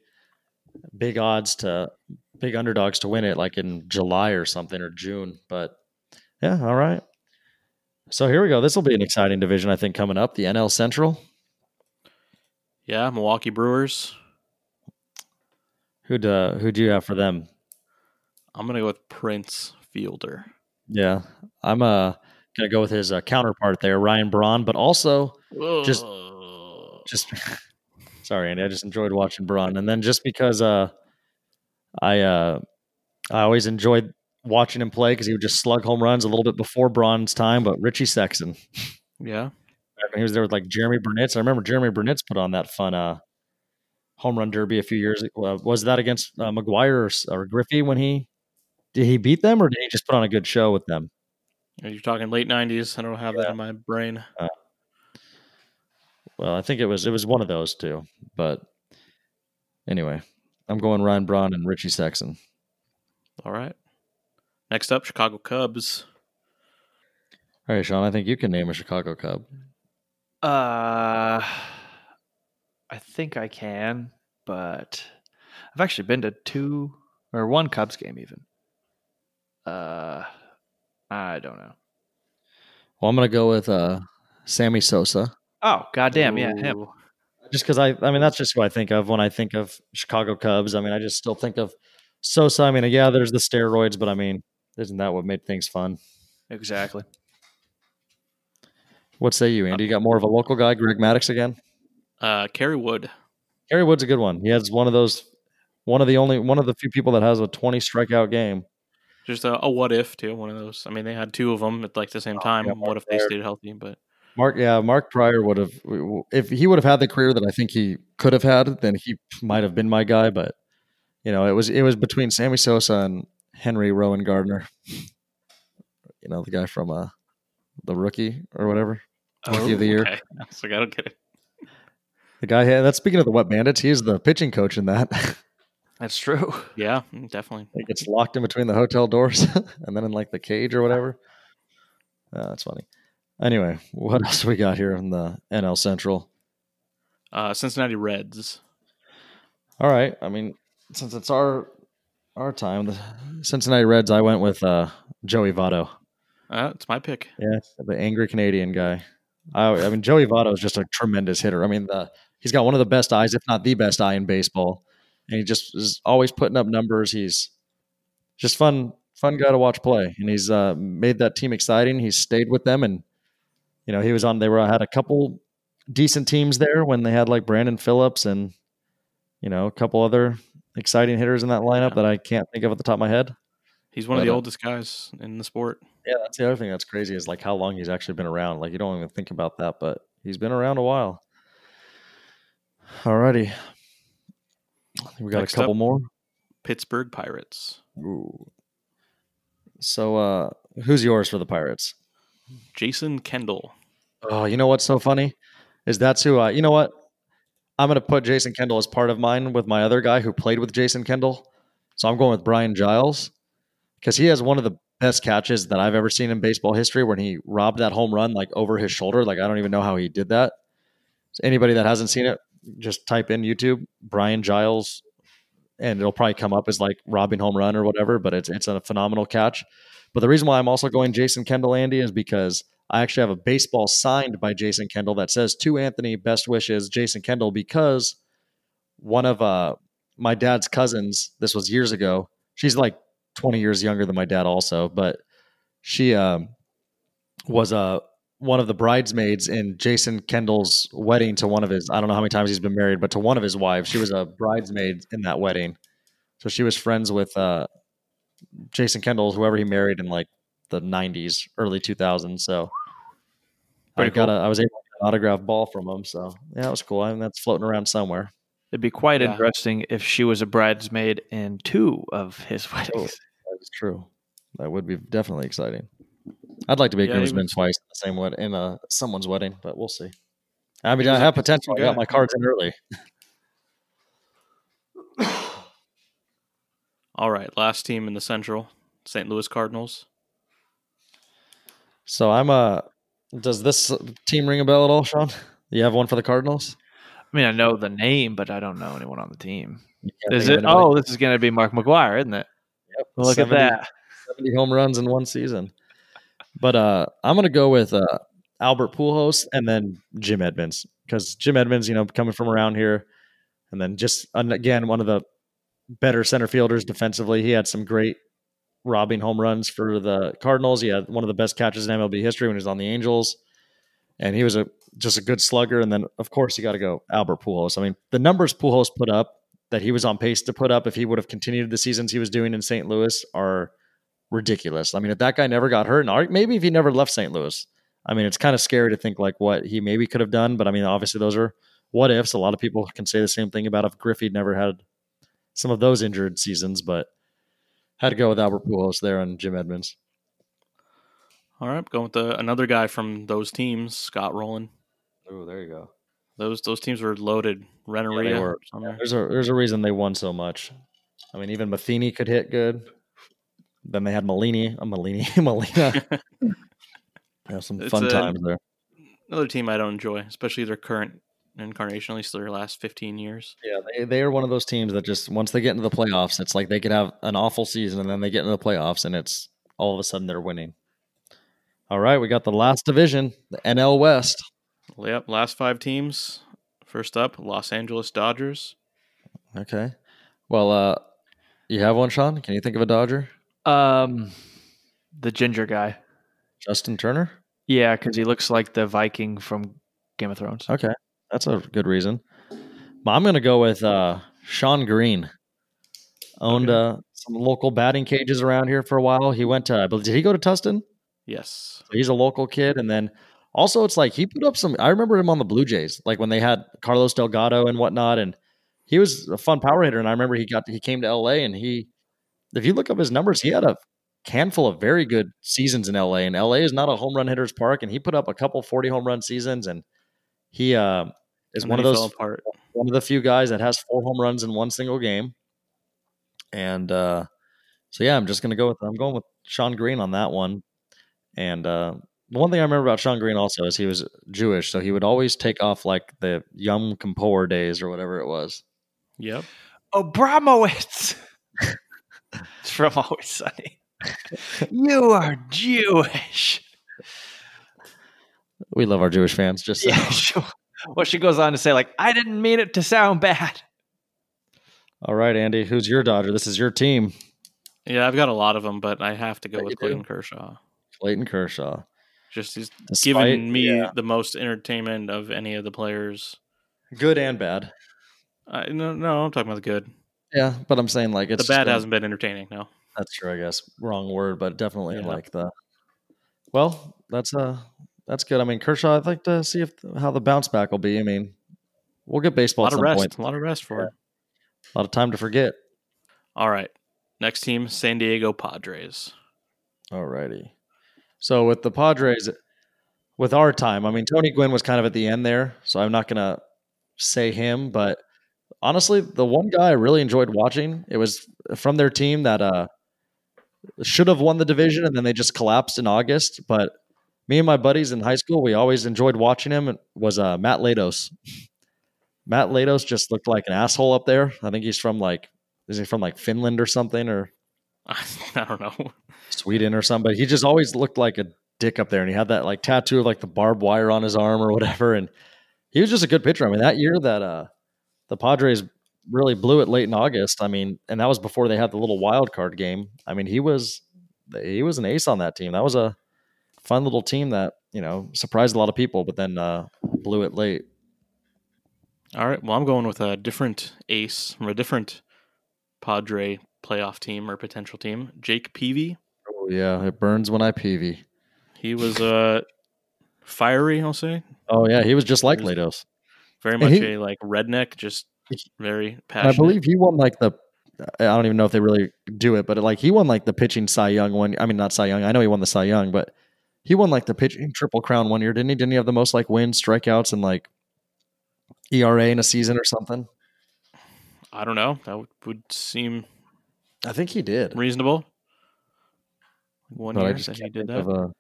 big odds to big underdogs to win it, like in July or something or June. But yeah, all right. So here we go. This will be an exciting division, I think, coming up. The NL Central. Yeah, Milwaukee Brewers. Who'd uh, who'd you have for them? I'm gonna go with Prince Fielder. Yeah, I'm uh gonna go with his uh, counterpart there, Ryan Braun, but also Just- just sorry, Andy. I just enjoyed watching Braun, and then just because uh, I uh, I always enjoyed watching him play because he would just slug home runs a little bit before Braun's time. But Richie Sexson, yeah, he was there with like Jeromy Burnitz. I remember Jeromy Burnitz put on that fun uh home run derby a few years. Uh, was that against uh, McGwire or, or Griffey when he did he beat them or did he just put on a good show with them? you're talking late '90s. I don't have that in my brain. Well, I think it was it was one of those two. But anyway, I'm going Ryan Braun and Richie Sexson. All right. Next up, Chicago Cubs. All right, Sean. I think you can name a Chicago Cub. Uh, I think I can, but I've actually been to two or one Cubs game even. Uh, I don't know. Well, I'm going to go with uh, Sammy Sosa, Oh, goddamn, yeah, him. Just because I I mean that's just who I think of when I think of Chicago Cubs. I mean, I just still think of Sosa. I mean, yeah, there's the steroids, but I mean, isn't that what made things fun? Exactly. What say you, Andy? You got more of a local guy, Greg Maddux again? Uh, Kerry Wood. Gary Wood's a good one. He has one of those, one of the only, one of the few people that has a 20 strikeout game. Just a, a what if too. One of those. I mean, they had two of them at like the same time. Oh, yeah, what if they stayed healthy? But Mark, yeah, Mark Prior would have, if he would have had the career that I think he could have had, then he might have been my guy. But you know, it was it was between Sammy Sosa and Henry Rowengartner. You know, the guy from uh, the rookie or whatever, rookie of the year. Okay. It's like I don't get it. The guy had that's speaking of the Wet Bandits. He is the pitching coach in that. That's true. Yeah, mm, definitely. he gets locked in between the hotel doors and then in like the cage or whatever. Uh, that's funny. Anyway, what else we got here in the NL Central? Uh, Cincinnati Reds. All right. I mean, since it's our our time, the Cincinnati Reds. I went with uh, Joey Votto. Uh, it's my pick. Yeah, the angry Canadian guy. I, I mean, Joey Votto is just a tremendous hitter. I mean, the, he's got one of the best eyes, if not the best eye in baseball, and he just is always putting up numbers. He's just fun, fun guy to watch play, and he's uh, made that team exciting. He's stayed with them, and you know, he was on. They were had a couple decent teams there when they had like Brandon Phillips and you know a couple other exciting hitters in that lineup Yeah. that I can't think of at the top of my head. He's one of the uh, oldest guys in the sport. Yeah, that's the other thing that's crazy is like how long he's actually been around. Like you don't even think about that, but he's been around a while. Alrighty. We got Next a couple up. more. Pittsburgh Pirates. Ooh. So uh who's yours for the Pirates? Jason Kendall. Oh, you know what's so funny? Is that's who I you know what? I'm gonna put Jason Kendall as part of mine with my other guy who played with Jason Kendall. So I'm going with Brian Giles. Because he has one of the best catches that I've ever seen in baseball history when he robbed that home run like over his shoulder. Like I don't even know how he did that. So anybody that hasn't seen it, just type in YouTube Brian Giles, and it'll probably come up as like robbing home run or whatever. But it's it's a phenomenal catch. But the reason why I'm also going Jason Kendall, Andy, is because I actually have a baseball signed by Jason Kendall that says to Anthony, best wishes, Jason Kendall, because one of uh my dad's cousins, this was years ago. She's like 20 years younger than my dad also, but she um was uh one of the bridesmaids in Jason Kendall's wedding to one of his I don't know how many times he's been married, but to one of his wives. She was a bridesmaid in that wedding. So she was friends with uh Jason Kendall, whoever he married in like the 90s, early 2000s. So I Pretty got cool. a, I was able to get an autograph ball from him. So yeah, it was cool. I mean, that's floating around somewhere. It'd be quite Yeah. interesting if she was a bridesmaid in two of his Oh, weddings. that is true. That would be definitely exciting. I'd like to be a Yeah, he groomsman was- twice in the same wed in uh, someone's wedding, but we'll see. I mean, I have potential. I got my cards in early. All right, last team in the Central, St. Louis Cardinals. So I'm a. Does this team ring a bell at all, Sean? You have one for the Cardinals? I mean, I know the name, but I don't know anyone on the team. Is it? Oh, this is going to be Mark McGwire, isn't it? Yep. Look 70 at that. 70 home runs in one season. But uh, I'm going to go with uh, Albert Pujols and then Jim Edmonds because Jim Edmonds, you know, coming from around here, and then just again one of the better center fielders defensively. He had some great robbing home runs for the Cardinals. He had one of the best catches in MLB history when he was on the Angels, and he was a just a good slugger. And then of course you got to go Albert Pujols. I mean, the numbers Pujols put up that he was on pace to put up if he would have continued the seasons he was doing in St. Louis are ridiculous. I mean, if that guy never got hurt, and maybe if he never left St. Louis, I mean, it's kind of scary to think like what he maybe could have done. But I mean, obviously those are what ifs. A lot of people can say the same thing about if Griffey never had some of those injured seasons, but had to go with Albert Pujols there and Jim Edmonds. All right, going with the, another guy from those teams, Scott Rolen. Oh, there you go. Those those teams were loaded. Renteria. were. somewhere. There's a there's a reason they won so much. I mean, even Matheny could hit good. Then they had Malini, uh, Malini, Molina. Yeah, some It's fun a- times there. Another team I don't enjoy, especially their current incarnation, at least their last 15 years. Yeah, they, they are one of those teams that just once they get into the playoffs, it's like they could have an awful season and then they get into the playoffs and it's all of a sudden they're winning. All right, we got the last division, the NL West. Yep, last five teams. First up, Los Angeles Dodgers. Okay. Well, uh you have one, Sean? Can you think of a Dodger? Um, the ginger guy. Justin Turner? Yeah, because he looks like the Viking from Game of Thrones. Okay. That's a good reason. But I'm gonna go with uh Shawn Green. Owned uh some local batting cages around here for a while. He went to I believe did he go to Tustin? Yes. So he's a local kid, and then also it's like he put up some. I remember him on the Blue Jays, like when they had Carlos Delgado and whatnot, and he was a fun power hitter. And I remember he got he came to L.A. and he, if you look up his numbers, he had a handful of very good seasons in L.A. And L.A. is not a home run hitters park, and he put up a couple forty home run seasons, and he uh, is And one of those apart. one of the few guys that has four home runs in one single game. And uh, so yeah, I'm just gonna go with I'm going with Shawn Green on that one. And uh, the one thing I remember about Shawn Green also is he was Jewish, so he would always take off like the Yom Kippur days or whatever it was. Yep. Abramowitz. it's from Always Sunny. you are Jewish. We love our Jewish fans. Just Yeah, sure. Well, she goes on to say, like, I didn't mean it to sound bad. all right, Andy, who's your Dodger? This is your team, Yeah, I've got a lot of them, but I have to go Bet with you do. Clayton Kershaw. Clayton Kershaw. Just he's Despite- given me yeah, the most entertainment of any of the players. good and bad. Uh, no, no, I'm talking about the good. Yeah, but I'm saying like it's the bad been- hasn't been entertaining. No. That's true, I guess. Wrong word, but definitely Yeah. like the. Well, that's uh that's good. I mean, Kershaw. I'd like to see if how the bounce back will be. I mean, we'll get baseball. A lot of rest. point. A lot of rest for Yeah. A lot of time to forget. All right. Next team, San Diego Padres. Alrighty. So with the Padres, with our time, I mean, Tony Gwynn was kind of at the end there, so I'm not gonna say him, but honestly, the one guy I really enjoyed watching, it was from their team that uh should have won the division and then they just collapsed in August. But me and my buddies in high school, we always enjoyed watching him. It was uh, Matt Latos. Matt Latos just looked like an asshole up there. I think he's from like, is he from like Finland or something or I don't know. Sweden or something? But he just always looked like a dick up there, and he had that like tattoo of like the barbed wire on his arm or whatever. And he was just a good pitcher. I mean, that year that uh, the Padres really blew it late in August. I mean, and that was before they had the little wild card game. I mean, he was he was an ace on that team. That was a fun little team that you know surprised a lot of people, but then uh, blew it late. All right. Well, I'm going with a different ace from a different Padre playoff team or potential team, Jake Peavy. Oh yeah, it burns when I peevy. He was uh, fiery, I'll say. Oh yeah, he was just like was- Latos. Very much he- a like redneck, just very passionate. I believe he won like the. I don't even know if they really do it, but like he won like the pitching Cy Young one. I mean, not Cy Young. I know he won the Cy Young, but he won like the pitching triple crown one year, didn't he? Didn't he have the most like wins, strikeouts, and like ERA in a season or something? I don't know. That would, would seem I think he did. reasonable. One But year that he did that. a-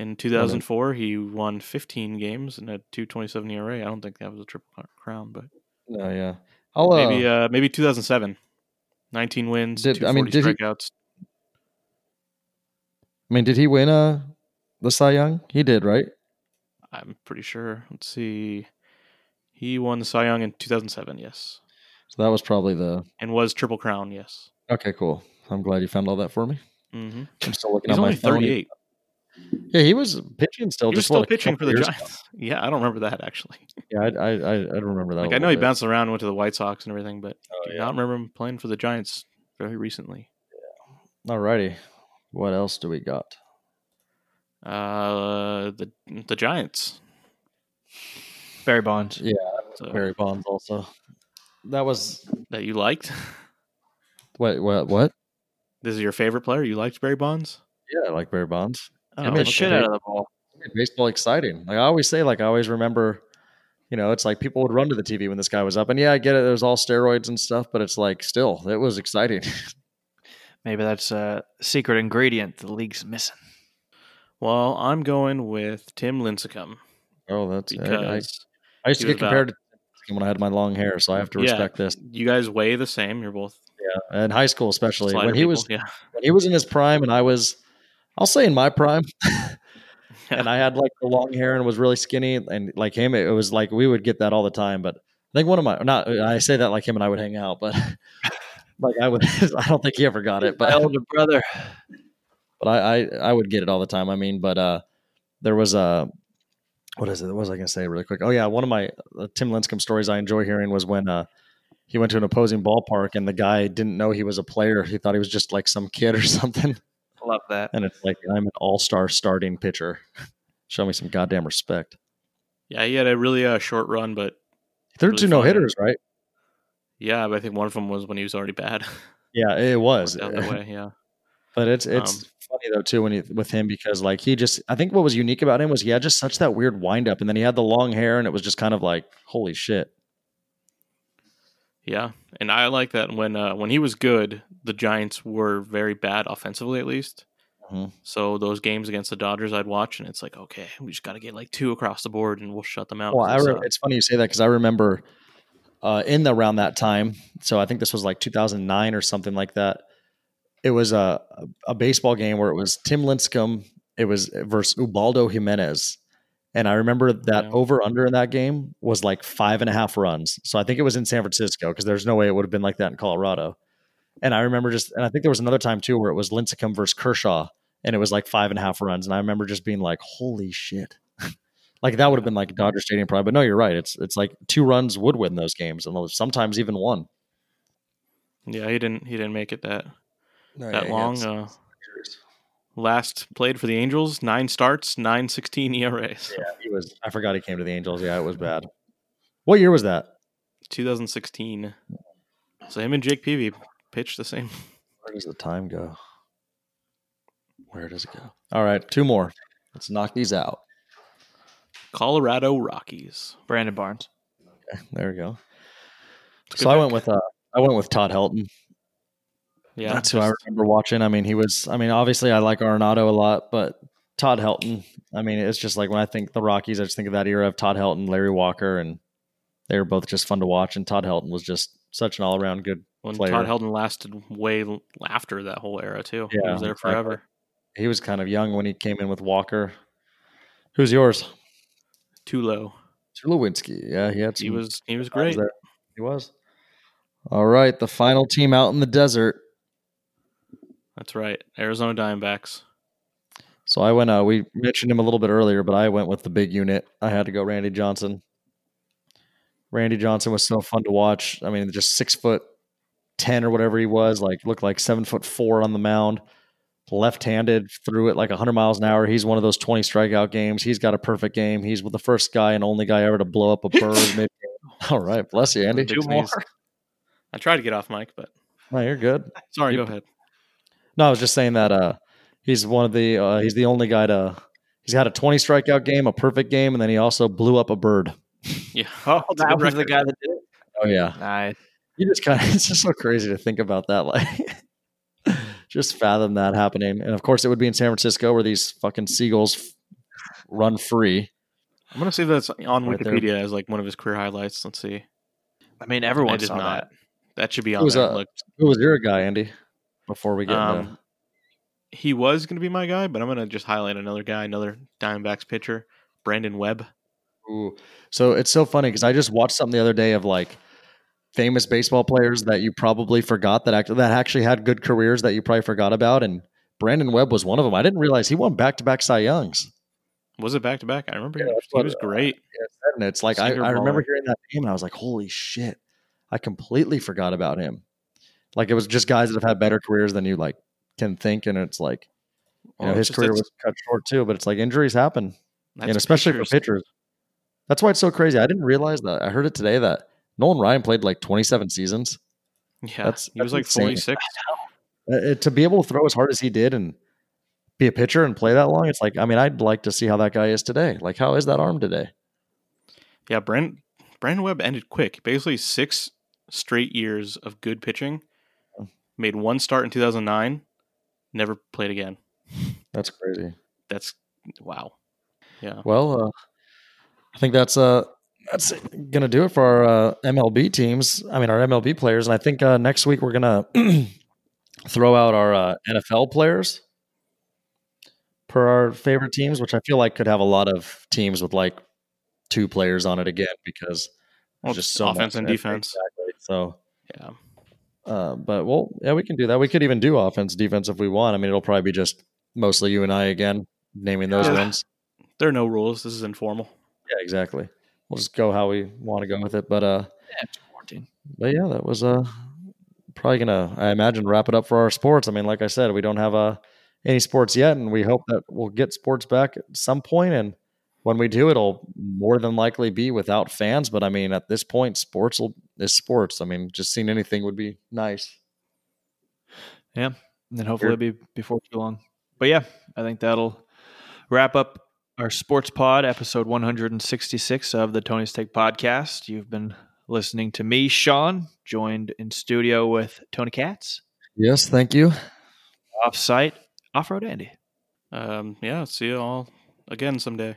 In 2004, he won 15 games and had 227 ERA. I don't think that was a triple crown, but No, yeah. I'll, uh, maybe uh, maybe 2007. 19 wins, Did- I mean, 240 did he- strikeouts. I mean, did he win uh the Cy Young? He did, right? I'm pretty sure. Let's see. He won the Cy Young in 2007, yes, So that was probably the. and was triple crown, yes. Okay, cool. I'm glad you found all that for me. Mm-hmm. I'm still looking He's at my only phone. 38. Yeah, he was pitching still. he was just still pitching for the? Giants. Yeah, I don't remember that actually. Yeah, I I I, I remember that. Like I know he bit. bounced around, went to the White Sox and everything, but Oh, I do yeah. not remember him playing for the Giants very recently. Alrighty, what else do we got? Uh, the the Giants. Barry Bonds. Yeah, So, Barry Bonds also. That was that you liked. what what what? This is your favorite player. You liked Barry Bonds. Yeah, I like Barry Bonds. Oh, Hit the shit out of the ball. made baseball exciting. Like I always say, like I always remember, you know, it's like people would run to the TV when this guy was up. And yeah, I get it. It was all steroids and stuff, but it's like still, it was exciting. Maybe that's a secret ingredient the league's missing. Well, I'm going with Tim Lincecum oh, that's I, I, I used to get compared to Tim when I had my long hair, so I have to Yeah. respect this. you guys weigh the same. You're both Yeah, in high school especially when he people. was yeah. when he was in his prime, and I was, I'll say in my prime. and I had like the long hair and was really skinny, and like him, it was like we would get that all the time. But I think one of my not I say that like him and I would hang out, but like I would I don't think he ever got it, My but older brother. But I, I I would get it all the time. I mean, but uh, there was a what is it? What was I gonna say really quick? Oh yeah, one of my uh, Tim Lincecum stories I enjoy hearing was when uh he went to an opposing ballpark and the guy didn't know he was a player. He thought he was just like some kid or something. Love that. And it's like I'm an all star starting pitcher. Show me some goddamn respect. Yeah, he had a really uh, short run, but They're Really two no hitters, right? yeah, but I think one of them was when he was already bad. Yeah, it was. Worked that way. Yeah, But it's it's Um, funny though too when you with him because like he just I think what was unique about him was he had just such that weird wind up and then he had the long hair and it was just kind of like holy shit. yeah, and I like that when uh, when he was good, the Giants were very bad offensively, at least. Mhm. So those games against the Dodgers, I'd watch, and it's like, okay, we just got to get like two across the board, and we'll shut them out. Well, I re- uh, it's funny you say that because I remember uh, in the, around that time. So I think this was like 2009 or something like that. It was a a baseball game where it was Tim Lincecum. It was versus Ubaldo Jimenez, and I remember that Yeah. over under in that game was like five and a half runs. So I think it was in San Francisco because there's no way it would have been like that in Colorado. And I remember just, and I think there was another time too where it was Lincecum versus Kershaw, and it was like five and a half runs. And I remember just being like, "Holy shit!" like that would have been like Dodger Stadium probably. But no, you're right. It's it's like two runs would win those games, and sometimes even one. yeah, he didn't he didn't make it that that long. Uh, last played for the Angels, nine starts, nine sixteen ERAs. Yeah, he was. I forgot he came to the Angels. Yeah, it was bad. What year was that? 2016. So him and Jake Peavy pitched the same. Where does the time go? Where does it go? All right, two more. Let's knock these out. Colorado Rockies. Brandon Barnes. There we go. It's a So good I went with uh, I went with Todd Helton. Yeah, That's who I remember watching. I mean, he was. I mean, obviously, I like Arenado a lot, but Todd Helton. I mean, it's just like when I think the Rockies, I just think of that era of Todd Helton, Larry Walker, and they were both just fun to watch. And Todd Helton was just such an all around good. when player. Todd Helton lasted way after that whole era too. he was there exactly. forever. He was kind of young when he came in with Walker. Who's yours? Too low. Tulowitzki. Yeah, he had. He was he was great. He was. All right, the final team out in the desert. That's right. Arizona Diamondbacks. So I went. Uh, we mentioned him a little bit earlier, but I went with the big unit. I had to go Randy Johnson. Randy Johnson was so fun to watch. I mean, just six foot ten or whatever he was, like looked like seven foot four on the mound. Left-handed, threw it like 100 miles an hour. He's one of those 20 strikeout games. He's got a perfect game. He's the first guy and only guy ever to blow up a bird. All right, bless you, Andy. Big sneeze. I tried to get off mic, but No, you're good. sorry. You- Go ahead. No, I was just saying that uh, he's one of the uh, he's the only guy to he's had a 20 strikeout game, a perfect game, and then he also blew up a bird. Yeah. Oh, that good was the guy that did it. Oh yeah, Nice. you just kind of it's just so crazy to think about that. Like, just fathom that happening, and of course it would be in San Francisco where these fucking seagulls run free. I'm gonna see that's on Right there. Wikipedia as like one of his career highlights. Let's see. I mean, everyone It is saw not. that. That should be It on was, there. uh, Who was your guy, Andy? Before we get into um, he was gonna be my guy, but I'm gonna just highlight another guy, another Diamondbacks pitcher, Brandon Webb. Ooh. So it's so funny because I just watched something the other day of like famous baseball players that you probably forgot that act- that actually had good careers that you probably forgot about, and Brandon Webb was one of them. I didn't realize he won back to back Cy Youngs. Was it back to back? I remember Yeah, he, what, was uh, great. And it's like I, I remember hearing that name and I was like, holy shit! I completely forgot about him. Like it was just guys that have had better careers than you like can think, and it's like you Well, know his career was cut short too. But it's like injuries happen. and especially pitchers. for pitchers. That's why it's so crazy. I didn't realize that. I heard it today that Nolan Ryan played like 27 seasons. Yeah, That's- he was that's like insane. 46. Uh, it- to be able to throw as hard as he did and be a pitcher and play that long, it's like, I mean, I'd like to see how that guy is today. Like, how is that arm today? Yeah, Brand Brandon Webb ended quick. Basically, six straight years of good pitching. Made one start in 2009. Never played again. That's crazy. That's wow. Yeah. Well, uh, I think that's uh, that's gonna do it for our uh, MLB teams. I mean, our MLB players, and I think uh, next week we're gonna throw out our uh, NFL players per our favorite teams, which I feel like could have a lot of teams with like two players on it again because Well, just so offense and defense. Exactly. So, Yeah. Uh, but well, yeah, we can do that. We could even do offense, defense if we want. I mean, it'll probably be just mostly you and I again naming those Yeah. ones. There are no rules. This is informal. Yeah, exactly. We'll just go how we want to go with it. But uh, Yeah, 14. but yeah, that was uh probably gonna I imagine wrap it up for our sports. I mean, like I said, we don't have uh any sports yet, and we hope that we'll get sports back at some point. And when we do, it'll more than likely be without fans. But I mean, at this point, sports will is sports. I mean, just seeing anything would be nice. Yeah. And then hopefully it'll be before too long. But yeah, I think that'll wrap up our sports pod, episode 166 of the Tony Steak podcast. You've been listening to me, Sean, joined in studio with Tony Katz, Yes, thank you. off site, off road Andy. Um, yeah. See you all again someday.